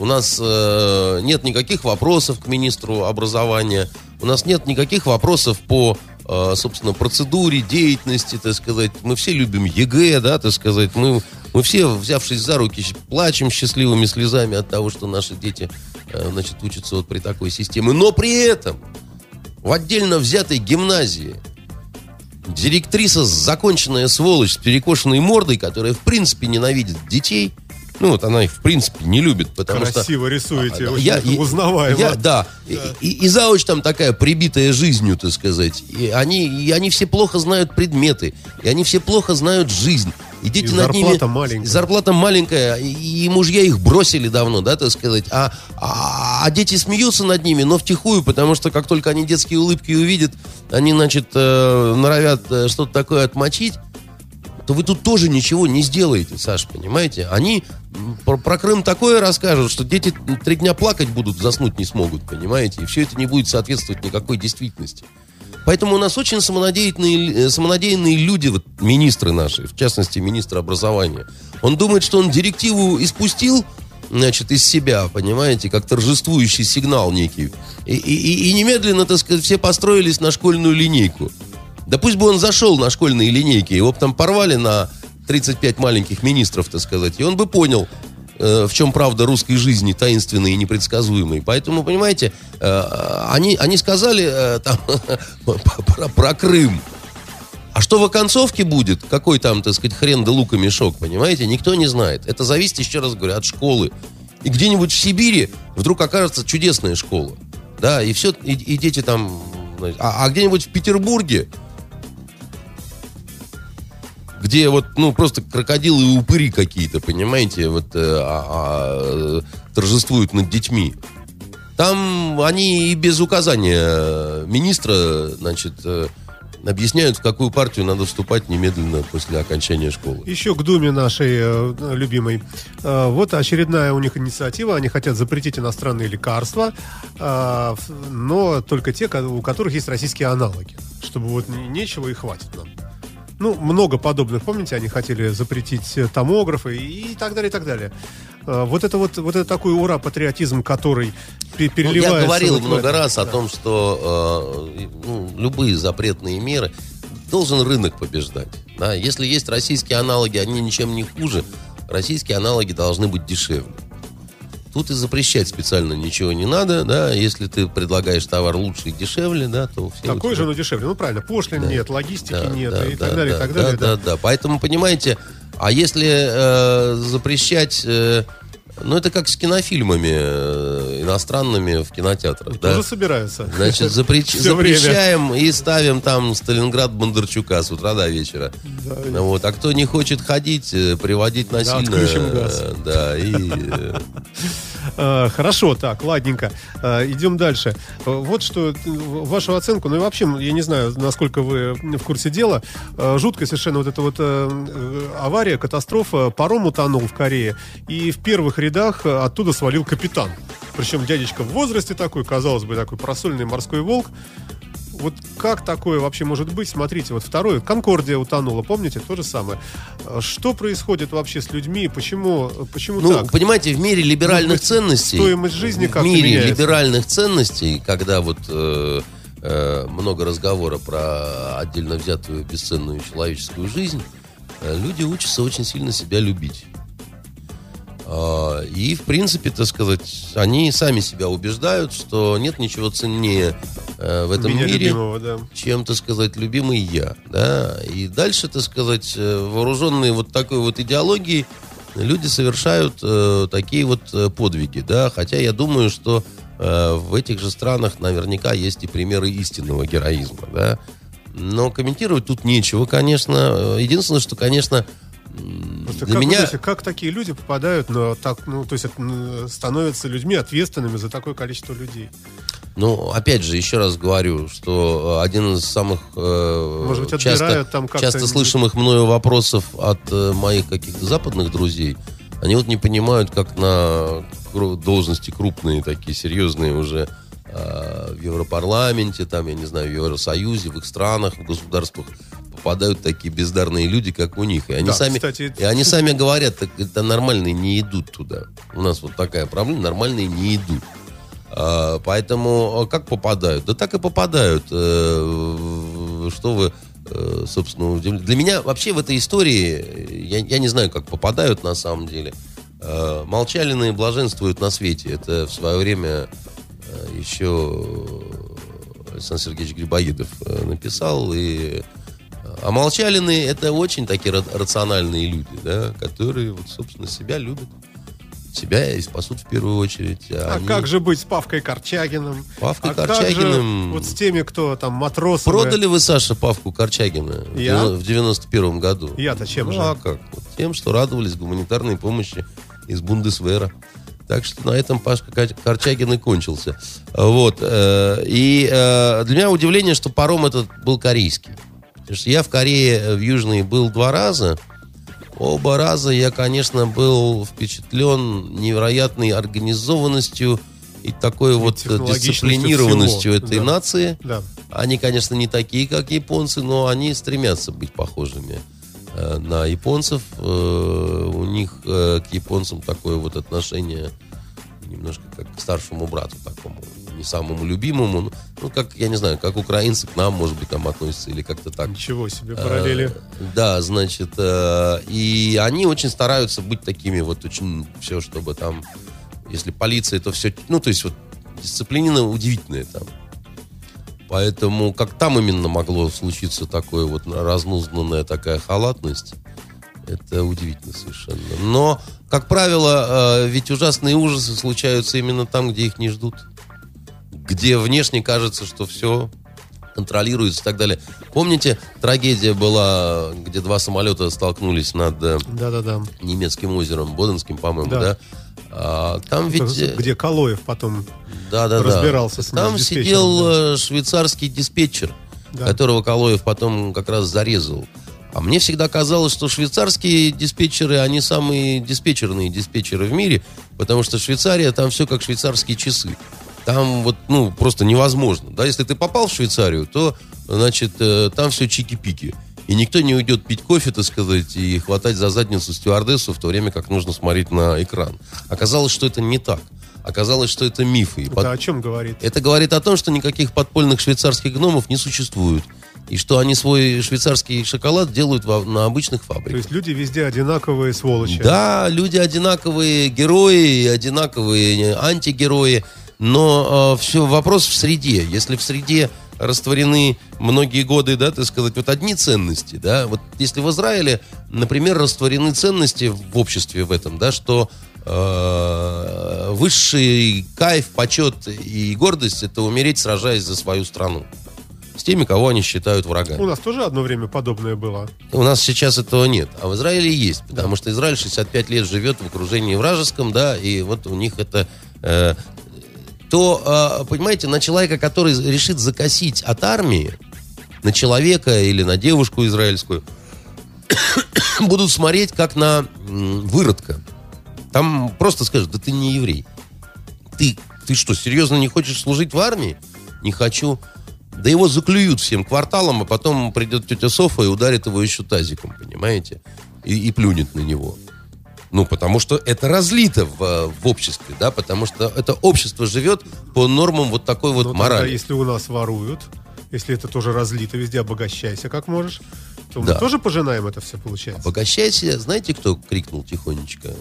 У нас э, нет никаких вопросов к министру образования, у нас нет никаких вопросов по, э, собственно, процедуре, деятельности, так сказать, мы все любим ЕГЭ, да, так сказать, мы, мы все, взявшись за руки, плачем счастливыми слезами от того, что наши дети, э, значит, учатся вот при такой системе, но при этом в отдельно взятой гимназии директриса законченная сволочь с перекошенной мордой, которая в принципе ненавидит детей. Ну вот она их в принципе не любит, потому что... Красиво рисуете, А, очень я- узнаваемо. я- да. И, и, и зауч там такая прибитая жизнью, так сказать. И они, и они все плохо знают предметы. И они все плохо знают жизнь. И дети И над ними... зарплата маленькая. Зарплата маленькая. И, мужья их бросили давно, да, так сказать. А, а, а дети смеются над ними, но втихую, потому что как только они детские улыбки увидят, они, значит, э, норовят э, что-то такое отмочить то вы тут тоже ничего не сделаете, Саш, понимаете? Они про, про Крым такое расскажут, что дети три дня плакать будут, заснуть не смогут, понимаете? И все это не будет соответствовать никакой действительности. Поэтому у нас очень самонадеянные, э, самонадеянные люди, вот министры наши, в частности, министр образования. Он думает, что он директиву испустил, значит, из себя, понимаете, как торжествующий сигнал некий. И, и- и- немедленно, так сказать, все построились на школьную линейку. Да пусть бы он зашел на школьные линейки, его бы там порвали на 35 маленьких министров, так сказать, и он бы понял, э, в чем правда русской жизни таинственной и непредсказуемой. Поэтому, понимаете, э, они, они сказали э, там, про, про Крым. А что в оконцовке будет, какой там, так сказать, хрен да лука мешок, понимаете, никто не знает. Это зависит, еще раз говорю, от школы. И где-нибудь в Сибири вдруг окажется чудесная школа. Да, и все, и, и дети там... А, а где-нибудь в Петербурге где вот, ну, просто крокодилы и упыри какие-то, понимаете, вот э, а- а, торжествуют над детьми. Там они и без указания министра, значит, э, объясняют, в какую партию надо вступать немедленно после окончания школы. Еще к Думе нашей э, любимой. Э, вот очередная у них инициатива. Они хотят запретить иностранные лекарства, э, но только те, у которых есть российские аналоги. Чтобы вот не- нечего и хватит нам. Ну, много подобных, помните, они хотели запретить э, томографы и так далее, и так далее. Э, Вот это вот, вот это такой ура-патриотизм, который пе- Ну, переливается... я говорил вот много раз о Да. том, что э, ну, любые запретные меры должен рынок побеждать. Да? Если есть российские аналоги, они ничем не хуже. Российские аналоги должны быть дешевле. Тут и запрещать специально ничего не надо, да. Если ты предлагаешь товар лучше и дешевле, да, то все. Такой тебя- же, но дешевле. Ну, правильно, пошлин нет, логистики Да, нет, да, и да, так далее, да, и так далее. Да, да, да. Поэтому, понимаете, а если э, запрещать... э, ну, это как с кинофильмами э, иностранными в кинотеатрах, да? Тоже собираются. Значит, запреч- Всё время. запрещаем и ставим там Сталинград Бондарчука с утра до вечера. Ну Вот. А кто не хочет ходить, э, приводить насильно... отключим газ. э, Да, и... э, Хорошо, так, ладненько. Э, Идем дальше. Э, Вот что, вашу оценку, ну и вообще, я не знаю, насколько вы в курсе дела, жуткая совершенно вот эта вот авария, катастрофа, паром утонул в Корее, и в первых рядах оттуда свалил капитан. Причем дядечка в возрасте такой, казалось бы, такой просольный морской волк. Вот как такое вообще может быть? Смотрите, вот второе, Конкордия утонула, помните, то же самое. Э, Что происходит вообще с людьми? Почему, почему Ну, так? понимаете, в мире либеральных быть, ценностей... стоимость жизни В как-то мире меняется? либеральных ценностей, когда вот э, э, много разговора про отдельно взятую бесценную человеческую жизнь, э, люди учатся очень сильно себя любить. А, И, в принципе, так сказать, они сами себя убеждают, что нет ничего ценнее э, в этом Меня мире, любимого, да. чем, так сказать, любимый я, да, и дальше, так сказать, э, вооруженные вот такой вот идеологией, люди совершают э, такие вот э, подвиги, да, хотя я думаю, что э, в этих же странах наверняка есть и примеры истинного героизма, да, но комментировать тут нечего, конечно, единственное, что, конечно, Просто для как, меня... думаете, как такие люди попадают на так, ну, то есть становятся людьми ответственными за такое количество людей? Ну, опять же, еще раз говорю, что э, один из самых э, Может быть, часто, там часто слышимых мною вопросов от э, моих каких-то западных друзей, они вот не понимают, как на должности крупные, такие серьезные уже э, в Европарламенте, там, я не знаю, в Евросоюзе, в их странах, в государствах попадают такие бездарные люди, как у них. И они, Да, сами, кстати, и они сами говорят, так это нормальные не идут туда. У нас вот такая проблема, нормальные не идут. А, Поэтому а, как попадают? Да так и попадают. Э, Что вы, э, собственно, удивлены? Для меня вообще в этой истории, я, я не знаю, как попадают на самом деле. Молчалины блаженствуют на свете. Это в свое время еще Александр Сергеевич Грибоедов э, написал. И... А молчалины это очень такие ра- рациональные люди, да, которые, вот, собственно, себя любят. Себя и спасут в первую очередь. А они- как же быть с Павкой Корчагиным? Павкой а как Корчагиным- же вот с теми, кто там матросы? Продали вы, Саша, Павку Корчагина в Я? в 91 году? Я-то чем ну, же? а как? Вот тем, что радовались гуманитарной помощи из Бундесвера. Так что на этом Пашка Кор- Корчагин и кончился. Вот. э, И э, для меня удивление, что паром этот был корейский. Потому что я в Корее, э, в Южной, был два раза. Оба раза я, конечно, был впечатлен невероятной организованностью и такой вот э, технологичностью дисциплинированностью всего, этой да. нации. Да. Они, конечно, не такие, как японцы, но они стремятся быть похожими на японцев. Э, у них э, к японцам такое вот отношение немножко как к старшему брату такому, не самому любимому. Ну, ну, как, я не знаю, как украинцы к нам, может быть, там относятся или как-то так. Ничего себе, параллели. Э, Да, значит, э, и они очень стараются быть такими вот очень все, чтобы там, если полиция, то все, ну, то есть вот дисциплина удивительная там. Поэтому как там именно могло случиться такое вот разнузданная такая халатность, это удивительно совершенно. Но, как правило, э, ведь ужасные ужасы случаются именно там, где их не ждут. Где внешне кажется, что все контролируется и так далее. Помните, трагедия была, где два самолета столкнулись над э, Да-да-да. немецким озером, Боденским, по-моему, Да. да? А, там ведь... э, Где Калоев потом... да, да, да. разбирался с Там сидел э, швейцарский диспетчер, Да. которого Калоев потом как раз зарезал. А мне всегда казалось, что швейцарские диспетчеры, они самые диспетчерные диспетчеры в мире, потому что Швейцария, там все как швейцарские часы. Там вот, ну, просто невозможно. Да, если ты попал в Швейцарию, то, значит, э, там все чики-пики. И никто не уйдет пить кофе, так сказать, и хватать за задницу стюардессу в то время, как нужно смотреть на экран. Оказалось, что это не так. Оказалось, что это мифы. И под- Это о чем говорит? это говорит о том, что никаких подпольных швейцарских гномов не существует. И что они свой швейцарский шоколад делают во- на обычных То фабриках. есть люди везде одинаковые сволочи. Да, люди одинаковые герои, одинаковые антигерои, но все вопрос в среде. Если в среде растворены многие годы, да, так сказать, вот одни ценности, да, вот если в Израиле, например, растворены ценности в обществе в этом, да, что э, высший кайф, почет и гордость это умереть, сражаясь за свою страну. С теми, кого они считают врагами. У нас тоже одно время подобное было. У нас сейчас этого нет, а в Израиле есть, потому что Израиль 65 лет живет в окружении вражеском, да, и вот у них это... э, то, э, понимаете, на человека, который решит закосить от армии, на человека или на девушку израильскую, будут смотреть как на выродка. Там просто скажут, да ты не еврей. Ты, ты что, серьезно не хочешь служить в армии? Не хочу. Да его заклюют всем кварталом, а потом придет тетя Софа и ударит его еще тазиком, понимаете? И, и плюнет на него. Ну, потому что это разлито в, в обществе, да, потому что это общество живет по нормам вот такой вот Но тогда, морали. если у нас воруют, если это тоже разлито везде, обогащайся как можешь, то Да. мы тоже пожинаем это все, получается. Обогащайся. Знаете, кто крикнул тихонечко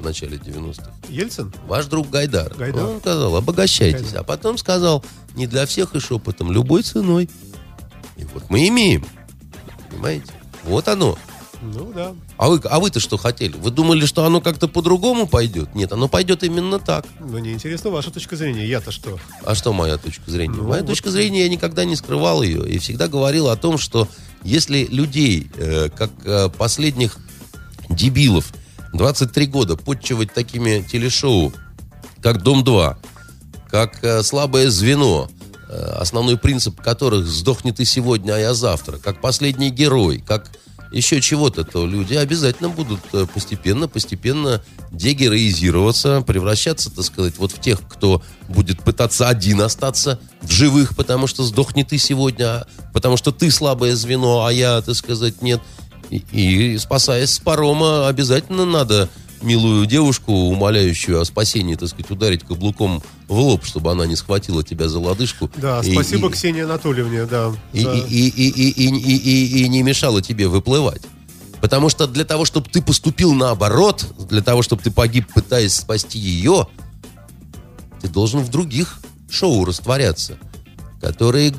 в начале 90-х? Ельцин? Ваш друг Гайдар. Гайдар. Он сказал, обогащайтесь. Гайдар. А потом сказал, не для всех и шепотом, любой ценой. И вот мы имеем. Понимаете? Вот оно. Ну да. А вы, а вы-то что хотели? Вы думали, что оно как-то по-другому пойдет? Нет, оно пойдет именно так. Но мне интересна ваша точка зрения. Я-то что? А что моя точка зрения? Ну, моя вот. точка зрения, я никогда не скрывал ее. И всегда говорил о том, что если людей, э, как э, последних дебилов, 23 года подчивать такими телешоу, как «Дом-2», как э, «Слабое звено», э, основной принцип которых «Сдохни ты сегодня, а я завтра», как «Последний герой», как еще чего-то, то люди обязательно будут э, постепенно, постепенно дегероизироваться, превращаться, так сказать, вот в тех, кто будет пытаться один остаться в живых, потому что сдохни ты сегодня, потому что ты слабое звено, а я, так сказать, нет. И, и спасаясь с парома, обязательно надо милую девушку, умоляющую о спасении, так сказать, ударить каблуком в лоб, чтобы она не схватила тебя за лодыжку. Да, И- спасибо и- Ксении Анатольевне, да. и, за- и, и, и, и, и, и- и не мешало тебе выплывать. Потому что для того, чтобы ты поступил наоборот, для того, чтобы ты погиб, пытаясь спасти ее, ты должен в других шоу растворяться, которые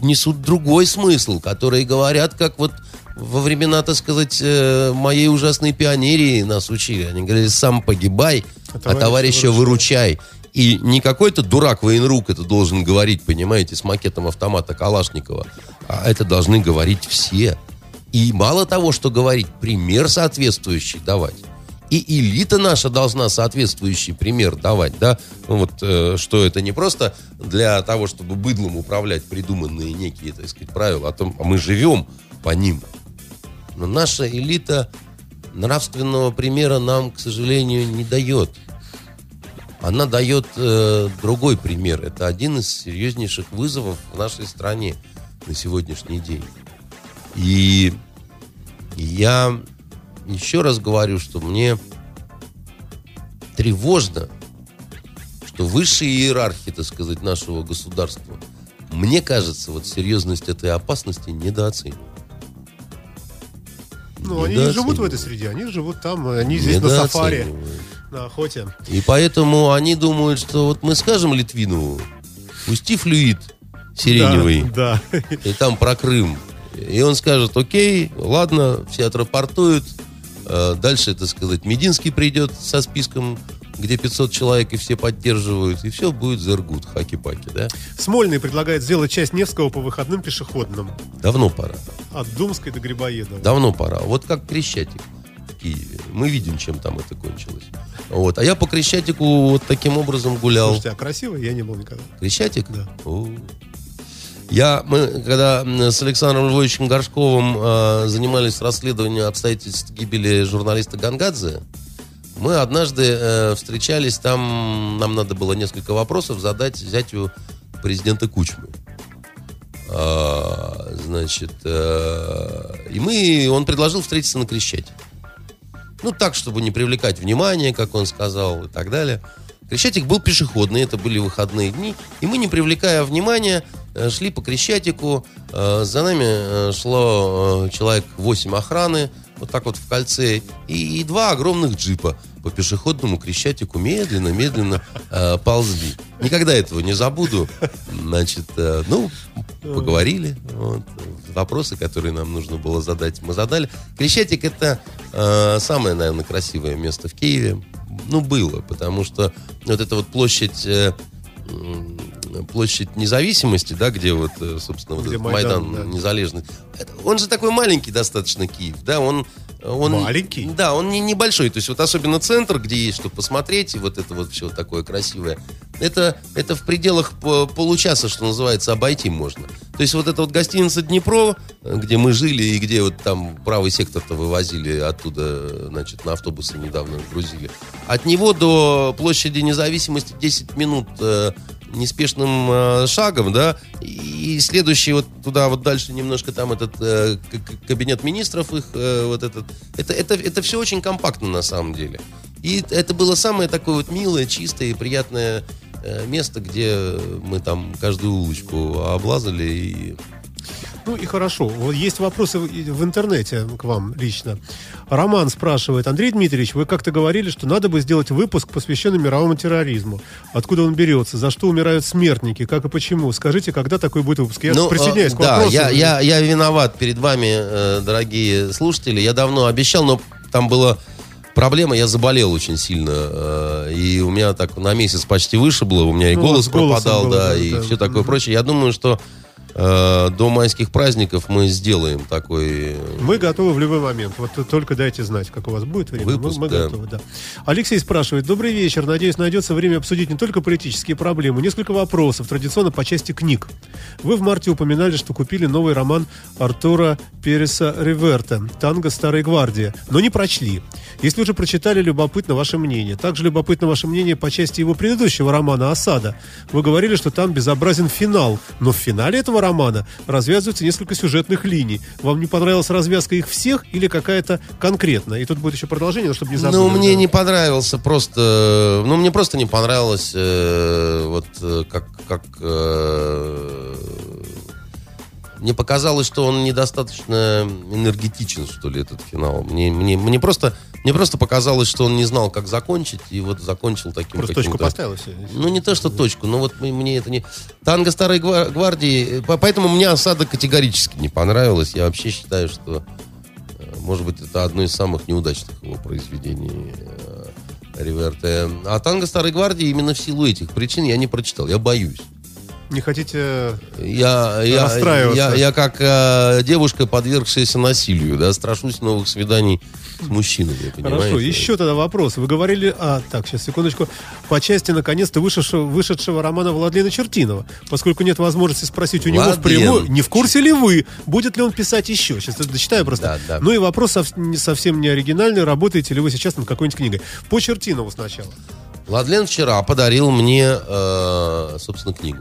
несут другой смысл, которые говорят, как вот во времена, так сказать, э, моей ужасной пионерии нас учили. Они говорили, сам погибай, а товарища товарища выручай. И не какой-то дурак военрук это должен говорить, понимаете, с макетом автомата Калашникова, а это должны говорить все. И мало того, что говорить, пример соответствующий давать. И элита наша должна соответствующий пример давать, да, Ну вот, э, что это не просто для того, чтобы быдлом управлять придуманные некие, так сказать, правила, а том, а мы живем по ним. Но наша элита нравственного примера нам, к сожалению, не дает. Она дает э, другой пример. Это один из серьезнейших вызовов в нашей стране на сегодняшний день. И я еще раз говорю, что мне тревожно, что высшие иерархии, так сказать, нашего государства, мне кажется, вот серьезность этой опасности недооценивают. Ну, они не живут в этой среде, они живут там, они здесь на сафари, на охоте. И поэтому они думают, что вот мы скажем Литвинову, пусти флюид сиреневый, Да, да. и там про Крым. И он скажет, окей, ладно, все отрапортуют. Э, Дальше, так сказать, Мединский придет со списком где 500 человек и все поддерживают, и все будет зергут, хаки-паки, да? Смольный предлагает сделать часть Невского по выходным пешеходным. Давно пора. От Думской до Грибоедова. Давно пора. Вот как Крещатик в Киеве. Мы видим, чем там это кончилось. Вот. А я по Крещатику вот таким образом гулял. Слушайте, а красиво я не был никогда. Крещатик? Да. О. Я, мы, когда с Александром Львовичем Горшковым э, занимались расследованием обстоятельств гибели журналиста Гангадзе, мы однажды э, встречались там, нам надо было несколько вопросов задать зятю президента Кучмы. А, значит, э, и мы, он предложил встретиться на Крещатике. Ну, так, чтобы не привлекать внимание, как он сказал, и так далее. Крещатик был пешеходный, это были выходные дни, и мы, не привлекая внимания, э, шли по Крещатику. Э, За нами э, шло человек 8 охраны, вот так вот в кольце, и, и два огромных джипа по пешеходному Крещатику медленно-медленно э, ползли. Никогда этого не забуду. Значит, э, ну, поговорили. Вот, вопросы, которые нам нужно было задать, мы задали. Крещатик это э, самое, наверное, красивое место в Киеве. Ну, было, потому что вот эта вот площадь э, площадь независимости, да, где вот, э, собственно, вот Где этот Майдан, Майдан, да. незалежный. Он же такой маленький достаточно Киев, да, он... он Маленький? Да, он не небольшой, то есть вот особенно центр, где есть что посмотреть, и вот это вот все такое красивое, это, это в пределах по- получаса, что называется, обойти можно. То есть вот эта вот гостиница Днепро, где мы жили, и где вот там правый сектор-то вывозили оттуда, значит, на автобусы недавно грузили. От него до площади независимости 10 минут э, неспешным э, шагом, да, и следующий вот туда вот дальше немножко там этот э, кабинет министров их э, вот этот, это это это все очень компактно на самом деле. И это было самое такое вот милое, чистое и приятное э, место, где мы там каждую улочку облазали и Ну и хорошо. Вот есть вопросы в интернете к вам лично. Роман спрашивает. Андрей Дмитриевич, вы как-то говорили, что надо бы сделать выпуск, посвященный мировому терроризму. Откуда он берется? За что умирают смертники? Как и почему? Скажите, когда такой будет выпуск? Я Ну, присоединяюсь э, к да, вопросу. я, я, я виноват перед вами, э, дорогие слушатели. Я давно обещал, но там была проблема, я заболел очень сильно. э, и у меня так на месяц почти вышибло, у меня и Ну, голос пропадал, было, да, да, и да. все такое Мгм. прочее. Я думаю, что э, до майских праздников мы сделаем такой... э, Мы готовы в любой момент. Вот только дайте знать, как у вас будет время. Мы- Выпуск, мы да. готовы, да. Алексей спрашивает. Добрый вечер. Надеюсь, найдется время обсудить не только политические проблемы. Несколько вопросов, традиционно по части книг. Вы в марте упоминали, что купили новый роман Артура Переса Реверта «Танго Старой Гвардии», но не прочли. Если уже прочитали, любопытно ваше мнение. Также любопытно ваше мнение по части его предыдущего романа «Осада». Вы говорили, что там безобразен финал, но в финале этого романа развязываются несколько сюжетных линий. Вам не понравилась развязка их всех или какая-то конкретная? И тут будет еще продолжение, но чтобы не забыли. Ну, мне да. не понравился просто... Ну, мне просто не понравилось э, вот э, как... как э, мне показалось, что он недостаточно энергетичен, что ли, этот финал. Мне, мне, мне, просто, мне просто показалось, что он не знал, как закончить, и вот закончил таким Просто точку поставил. всё. Ну, не то, что точку, но вот мне это не... Танго Старой Гва- Гвардии, э, по- поэтому мне осада категорически не понравилась. Я вообще считаю, что, э, может быть, это одно из самых неудачных его произведений э, Риверте. А Танго Старой Гвардии именно в силу этих причин я не прочитал. Я боюсь. Не хотите... Я, я, Расстраиваться. я, я как э, девушка, подвергшаяся насилию, да, страшусь новых свиданий с мужчинами, понимаете? Хорошо, еще тогда вопрос. Вы говорили... А, так, сейчас, секундочку. По части, наконец-то, вышедшего, вышедшего романа Владлена Чертинова. Поскольку нет возможности спросить у него Владлен. впрямую, не в курсе ли вы, будет ли он писать еще. Сейчас я дочитаю просто. Да, да. Ну и вопрос совсем не оригинальный. Работаете ли вы сейчас над какой-нибудь книгой? По Чертинову сначала. Владлен вчера подарил мне, э, собственно, книгу.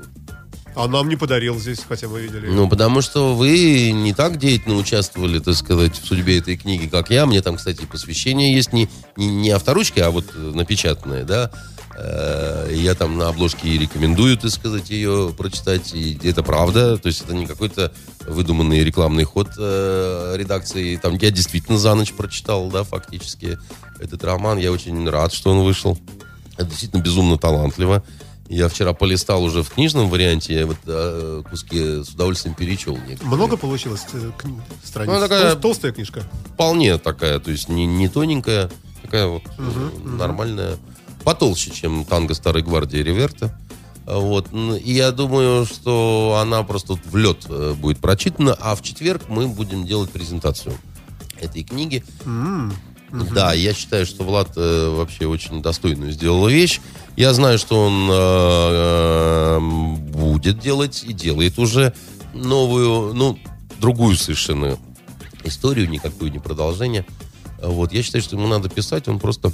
А нам не подарил здесь, хотя мы видели. Ну, потому что вы не так деятельно участвовали, так сказать, в судьбе этой книги, как я. Мне там, кстати, посвящение есть не, не, не авторучкой, а вот э, напечатанное, да. Э, Я там на обложке и рекомендую, так сказать, ее прочитать. И это правда. То есть это не какой-то выдуманный рекламный ход э, редакции. Там я действительно за ночь прочитал, да, фактически этот роман. Я очень рад, что он вышел. Это действительно безумно талантливо. Я вчера полистал уже в книжном варианте, я вот э, куски с удовольствием перечел. некоторые. Много получилось э, кни- страниц? Ну, такая- Тол- Толстая книжка. Вполне такая, то есть не, не тоненькая, такая вот э, нормальная. потолще, чем танго Старой Гвардии Реверта. Вот. И я думаю, что она просто в лед э, будет прочитана, а в четверг мы будем делать презентацию этой книги. М, Да, я считаю, что Влад э, вообще очень достойную сделал вещь. Я знаю, что он э, э, будет делать и делает уже новую, ну, другую совершенно историю, никакую не продолжение. Вот, я считаю, что ему надо писать, он просто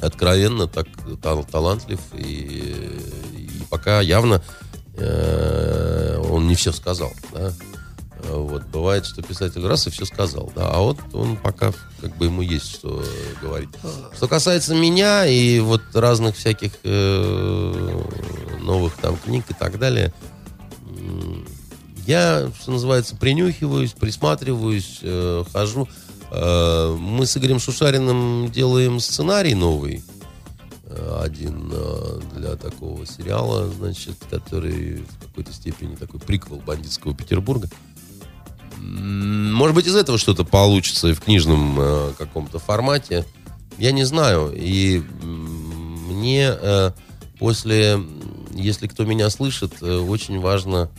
откровенно так тал- талантлив и, и пока явно э, он не все сказал, да. Вот, бывает, что писатель раз и все сказал, да, а вот он пока как бы ему есть что говорить. Что касается меня и вот разных всяких э, новых там книг и так далее, я, что называется, принюхиваюсь, присматриваюсь, э, хожу. Э, мы с Игорем Шушариным делаем сценарий новый, э, один э, для такого сериала, значит, который в какой-то степени такой приквел бандитского Петербурга. Может быть, из этого что-то получится и в книжном э, каком-то формате. Я не знаю. И мне э, после, если кто меня слышит, э, очень важно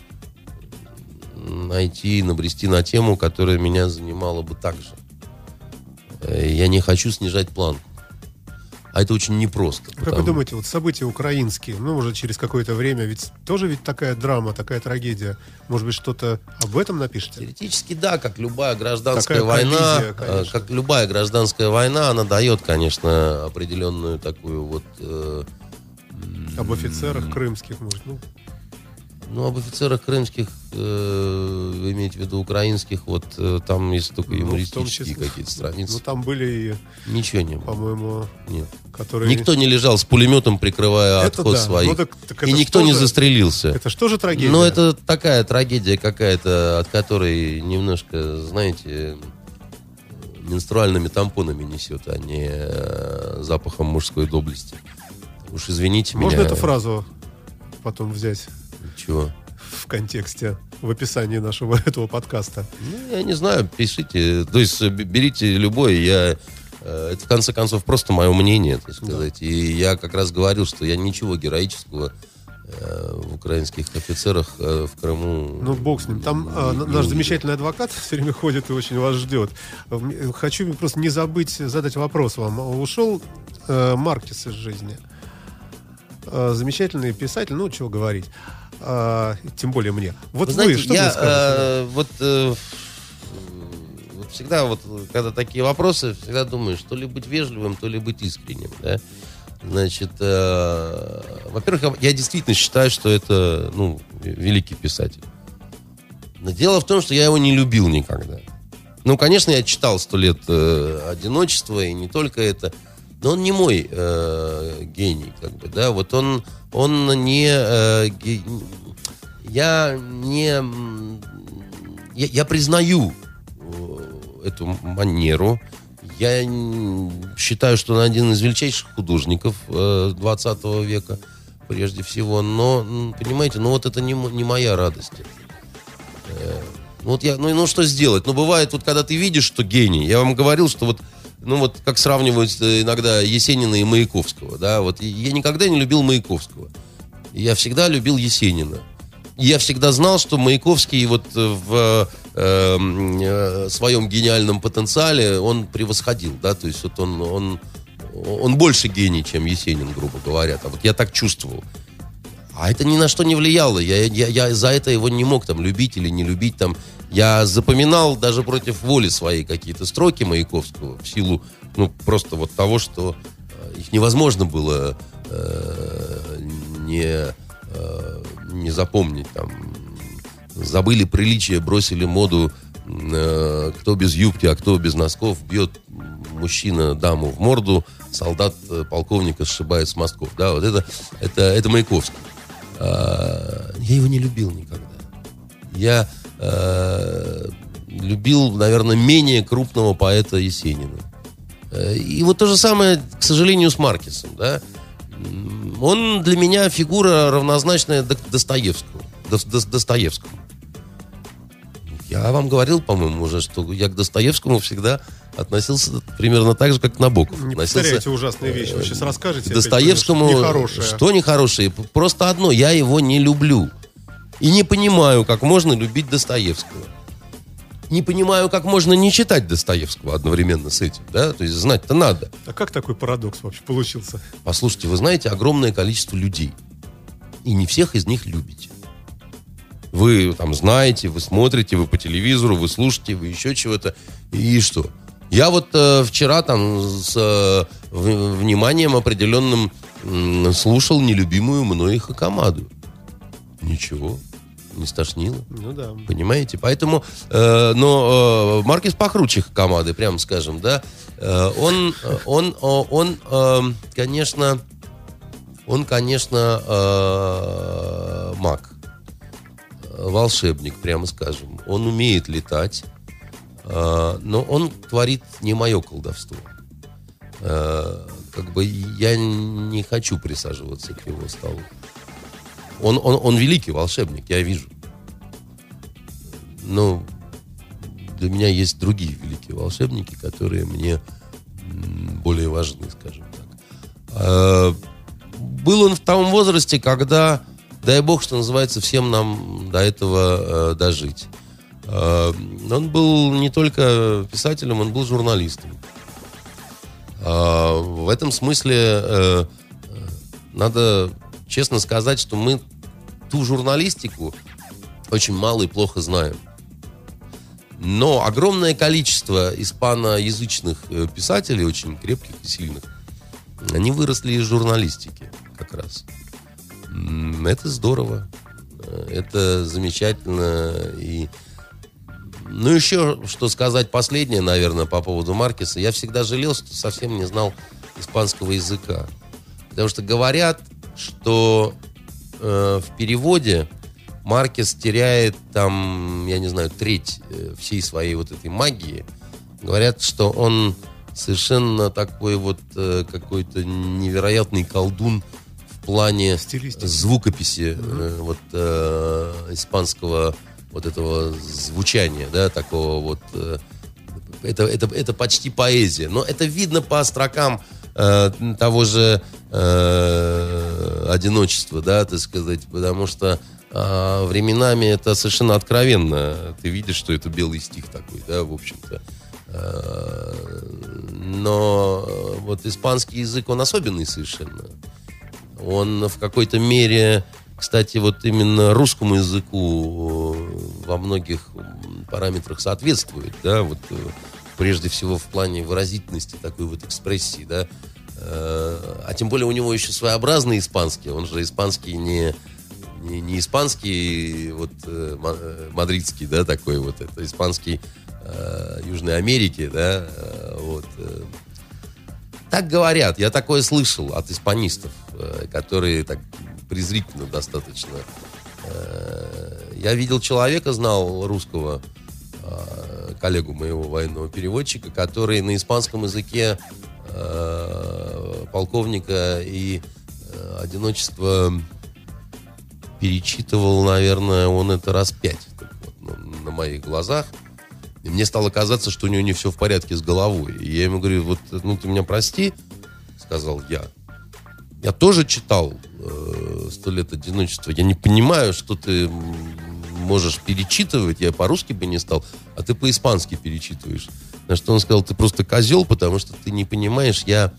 найти, набрести на тему, которая меня занимала бы так же. Э, Я не хочу снижать планку. А это очень непросто. Как вы потому- думаете, вот события украинские, ну, уже через какое-то время, ведь тоже ведь такая драма, такая трагедия. Может быть, что-то об этом напишите? Теоретически, да, как любая гражданская Такая война, коллизия, э, конечно. как любая гражданская война, она дает, конечно, определенную такую вот, э, Об офицерах крымских, может, ну, ну, об офицерах крымских, э, вы имеете в виду украинских, вот э, там есть только ну, юмористические числе. какие-то страницы. Ну, там были Ничего не было. и, по-моему, Нет. которые... Никто не лежал с пулеметом, прикрывая Это отход да. своих. Ну, так- так и никто не же? застрелился. Это что же трагедия? Но это такая трагедия какая-то, от которой немножко, знаете, менструальными тампонами несет, а не э, запахом мужской доблести. Уж извините Можно меня. эту фразу потом взять Чего? в контексте, в описании нашего этого подкаста? Ну, я не знаю, пишите. То есть э, берите любое. Я, э, это, в конце концов, просто мое мнение, так сказать. И я как раз говорил, что я ничего героического э, в украинских офицерах в Крыму... Ну, бог с ним. Там а, наш увидел. замечательный адвокат все время ходит и очень вас ждет. Хочу просто не забыть задать вопрос вам. Ушел э, Маркес из жизни. Э, замечательный писатель, ну, чего говорить. А, тем более мне. Вот Вы вы, знаете, что я мне скажете? э, вот, э, вот всегда вот, когда такие вопросы, всегда думаешь, то ли быть вежливым, то ли быть искренним, да? Значит, э, во-первых, я, я действительно считаю, что это, ну, великий писатель. Но дело в том, что я его не любил никогда. Ну, конечно, я читал «Сто лет э, одиночества», и не только это. Но он не мой э, гений, как бы, да. Вот он, он не... э, ге- я не... Я, я признаю э, эту манеру. Я считаю, что он один из величайших художников э, 20 века, прежде всего. Но, понимаете, ну вот это не, не моя радость. Э, Ну вот я, ну, ну что сделать? Ну бывает, вот когда ты видишь, что гений, я вам говорил, что вот, ну вот как сравнивают э, иногда Есенина и Маяковского, да, вот я никогда не любил Маяковского. Я всегда любил Есенина. Я всегда знал, что Маяковский вот в э, э, своем гениальном потенциале он превосходил, да, то есть вот он, он, он больше гений, чем Есенин, грубо говоря. А вот я так чувствовал. А это ни на что не влияло. Я, я, я за это его не мог там любить или не любить там. Я запоминал даже против воли своей какие-то строки Маяковского в силу, ну, просто вот того, что э, их невозможно было э, не, э, не запомнить там. Забыли приличие, бросили моду, э, кто без юбки, а кто без носков, бьет мужчина даму в морду, солдат э, полковника сшибает с мостков. Да, вот это, это, это Маяковский. А, Я его не любил никогда. Я э, любил, наверное, менее крупного поэта Есенина. Э, И вот то же самое, к сожалению, с Маркесом. Да? Он для меня фигура равнозначная До- Достоевскому. Дос- Дос- Достоевскому. Я вам говорил, по-моему, уже, что я к Достоевскому всегда относился примерно так же, как к Набоков. Не Относился, повторяйте ужасные вещи. Вы сейчас расскажете. к Достоевскому... опять, нехорошее. Что нехорошее? Просто одно, я его не люблю. И не понимаю, как можно любить Достоевского. Не понимаю, как можно не читать Достоевского одновременно с этим, да? То есть знать-то надо. А как такой парадокс вообще получился? Послушайте, вы знаете огромное количество людей. И не всех из них любите. Вы там знаете, вы смотрите, вы по телевизору, вы слушаете, вы еще чего-то. И что? Я вот э, вчера там с э, вниманием определенным м, слушал нелюбимую мной Хакамаду. Ничего, не стошнило. Ну да. Понимаете? Поэтому, э, но э, Маркис покруче команды, прямо скажем, да. Э, он, э, он, он, э, конечно, он, конечно, э, маг, Э, волшебник, прямо скажем. Он умеет летать, э, но он творит не мое колдовство. Э, как бы я не хочу присаживаться к его столу. Он, он, он великий волшебник, я вижу. Но для меня есть другие великие волшебники, которые мне более важны, скажем так. А, Был он в том возрасте, когда, дай бог, что называется, всем нам до этого э, дожить. А, Он был не только писателем, он был журналистом. А, В этом смысле э, э, надо честно сказать, что мы ту журналистику очень мало и плохо знаем. Но огромное количество испаноязычных э, писателей, очень крепких и сильных, они выросли из журналистики как раз. Это здорово. Э, Это замечательно. И... Ну, еще что сказать последнее, наверное, по поводу Маркеса. Я всегда жалел, что совсем не знал испанского языка. Потому что говорят, что э, в переводе Маркес теряет там, я не знаю, треть э, всей своей вот этой магии. Говорят, что он совершенно такой вот э, какой-то невероятный колдун в плане Стилистики. звукописи э, вот э, испанского вот этого звучания, да, такого вот э, это, это, это почти поэзия. Но это видно по строкам э, того же э, одиночества, да, так сказать, потому что э, временами это совершенно откровенно. Ты видишь, что это белый стих такой, да, в общем-то. Э, но вот испанский язык, он особенный совершенно. Он в какой-то мере, кстати, вот именно русскому языку э, во многих параметрах соответствует, да, вот э, прежде всего в плане выразительности такой вот экспрессии, да, Э, а тем более у него еще своеобразный испанский, он же испанский не не, не испанский вот ма- мадридский, да, такой вот, это испанский Южной Америки, да, вот. Так говорят, я такое слышал от испанистов, которые так презрительно достаточно. Э, Я видел человека, знал русского, э, коллегу моего военного переводчика, который на испанском языке э, полковника и одиночество перечитывал, наверное, он это раз пять вот, на моих глазах. И мне стало казаться, что у него не все в порядке с головой. И я ему говорю, вот, ну, ты меня прости, сказал я. Я тоже читал э, «Сто лет одиночества». Я не понимаю, что ты можешь перечитывать. Я по-русски бы не стал, а ты по-испански перечитываешь. На что он сказал, ты просто козел, потому что ты не понимаешь, я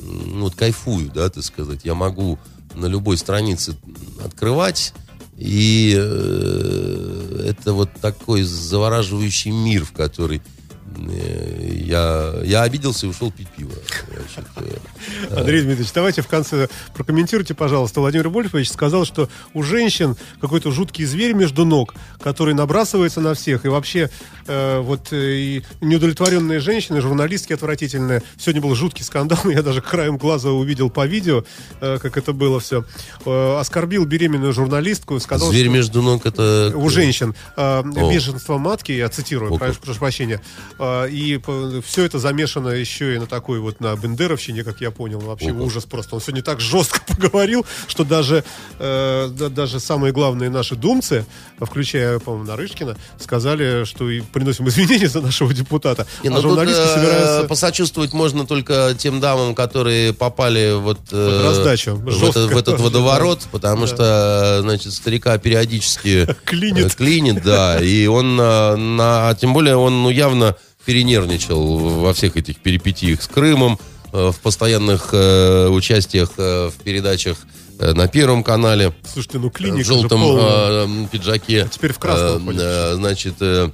ну, вот кайфую, да, так сказать. Я могу на любой странице открывать, и э, это вот такой завораживающий мир, в который я, я обиделся и ушел пить пиво. Значит, э, Андрей Дмитриевич, давайте в конце прокомментируйте, пожалуйста. Владимир Вольфович сказал, что у женщин какой-то жуткий зверь между ног, который набрасывается на всех. И вообще, э, вот э, и неудовлетворенные женщины, журналистки отвратительные. Сегодня был жуткий скандал, я даже краем глаза увидел по видео, э, как это было все. Э, оскорбил беременную журналистку, сказал, Зверь между ног это... у женщин э, бешенство матки, я цитирую, прошу, прошу прощения, Э, и все это замешано еще и на такой вот на бендеровщине, как я понял. Вообще Ого. ужас просто. Он сегодня так жестко поговорил, что даже, э, да, даже самые главные наши думцы, включая, по-моему, Нарышкина, сказали, что и приносим извинения за нашего депутата. Не, а ну журналисты тут, э, собираются... Посочувствовать можно только тем дамам, которые попали вот, э, раздачу, в, это, в этот водоворот, потому да. что, значит, старика периодически клинит. Э, клинит, да, и он, на, на, тем более он ну, явно перенервничал во всех этих перипетиях с Крымом, э, в постоянных э, участиях э, в передачах э, на Первом канале. Слушайте, ну клиника В желтом э, пиджаке. А теперь в красном э, э, Значит, э,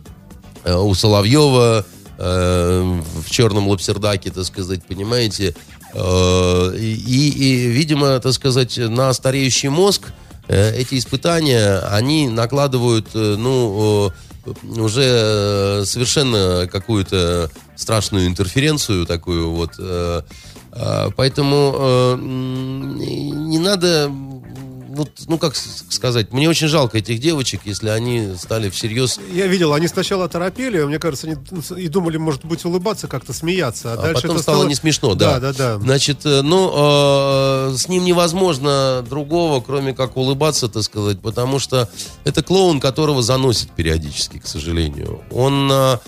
у Соловьева э, в черном лапсердаке, так сказать, понимаете. Э, и, и, видимо, так сказать, на стареющий мозг э, эти испытания, они накладывают, ну... Э, уже э, совершенно какую-то страшную интерференцию такую вот. Э, а, поэтому э, не надо вот, ну как сказать, мне очень жалко этих девочек, если они стали всерьез... Я видел, они сначала торопели, мне кажется, они и думали, может быть, улыбаться, как-то смеяться. А, а дальше потом стало, стало не смешно, да. Да, да, да. Значит, ну, э, с ним невозможно другого, кроме как улыбаться, так сказать, потому что это клоун, которого заносит периодически, к сожалению. Он... Э,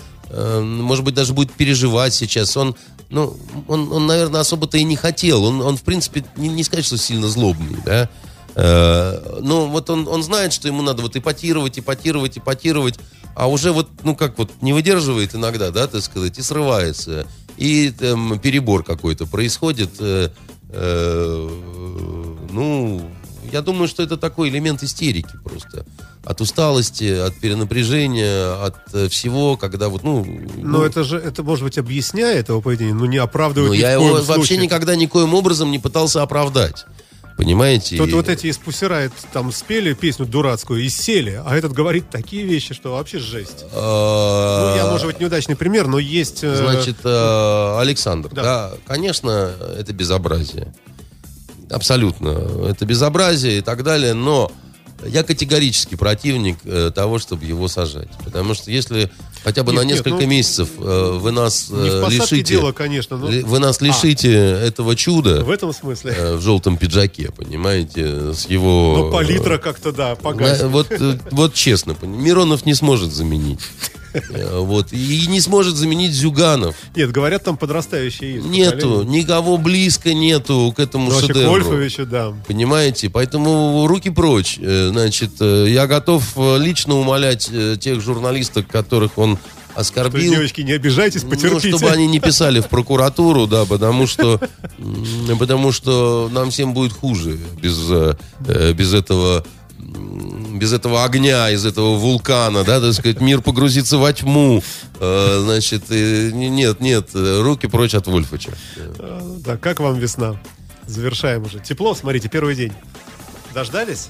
может быть, даже будет переживать сейчас. Он, ну, он, он наверное, особо-то и не хотел. Он, он в принципе, не, не сказать, что сильно злобный, да. Э, ну, вот он, он знает, что ему надо вот ипотировать, ипотировать, ипотировать, а уже вот, ну, как вот, не выдерживает иногда, да, так сказать, и срывается. И там перебор какой-то происходит. Э, э, ну, я думаю, что это такой элемент истерики просто. От усталости, от перенапряжения, от всего, когда вот, ну... Но ну, это же, это, может быть, объясняет его поведение, но не оправдывает Но я его случае. вообще никогда никоим образом не пытался оправдать. Понимаете? Тут и... вот эти из Пусирайт там спели песню дурацкую и сели, а этот говорит такие вещи, что вообще жесть. А, ну, я, может быть, неудачный пример, но есть... Э, Значит, э, Александр, да, конечно, это безобразие. Абсолютно. Это безобразие и так далее, но я категорически противник э, того, чтобы его сажать. Потому что если хотя бы нет, на несколько нет, ну, месяцев э, вы нас э, лишите... дело, конечно. Но... Вы нас а. лишите а, этого чуда... В этом смысле. Э, в желтом пиджаке, понимаете, с его... Ну, палитра как-то, да, погасит. Вот, э, вот честно, Миронов не сможет заменить. Э, вот. И не сможет заменить Зюганов. Нет, говорят, там подрастающие есть. Нету, никого близко нету к этому Но шедевру. Вольфовичу, да. Понимаете? Поэтому руки прочь. Э, значит, э, я готов лично умолять тех журналистов, которых он оскорбил. Что, девочки, не обижайтесь, потерпите. Ну, чтобы они не писали в прокуратуру, да, потому что, потому что нам всем будет хуже без, без этого без этого огня, из этого вулкана, да, так сказать, мир погрузится во тьму. Э, значит, нет, нет, руки прочь от Вольфача. Да, как вам весна? Завершаем уже. Тепло, смотрите, первый день. Дождались?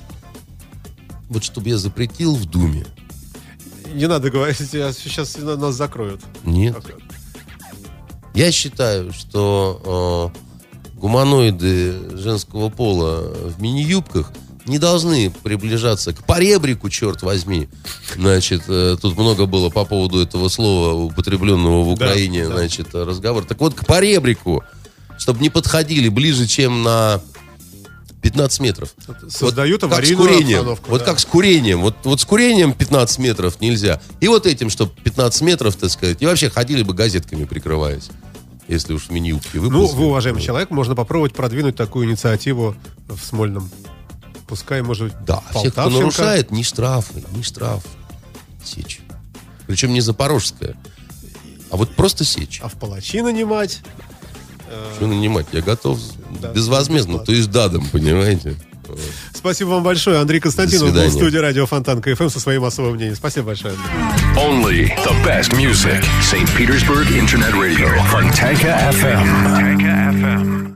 Вот чтобы я запретил в Думе. Не надо говорить, сейчас нас закроют. Нет. Я считаю, что э, гуманоиды женского пола в мини-юбках – не должны приближаться к поребрику, черт возьми. Значит, э, тут много было по поводу этого слова, употребленного в Украине, да, значит, да. разговор. Так вот, к поребрику, чтобы не подходили ближе, чем на 15 метров. Создают вот аварийную как с курением. Вот да. как с курением. Вот, вот с курением 15 метров нельзя. И вот этим, чтобы 15 метров, так сказать, и вообще ходили бы газетками прикрываясь. Если уж в мини-юбке Ну, вы, уважаемый человек, можно попробовать продвинуть такую инициативу в Смольном пускай, может Да, все, кто нарушает, ни штрафы, ни штраф. Сечь. Причем не запорожская, а вот просто сечь. А в палачи нанимать? Что нанимать? Я готов да, безвозмездно, то есть дадом, понимаете? Спасибо вам большое. Андрей Константинов был в студии радио Фонтан КФМ со своим особым мнением. Спасибо большое. Only the best music. St. Petersburg Internet Radio. Fontanka FM.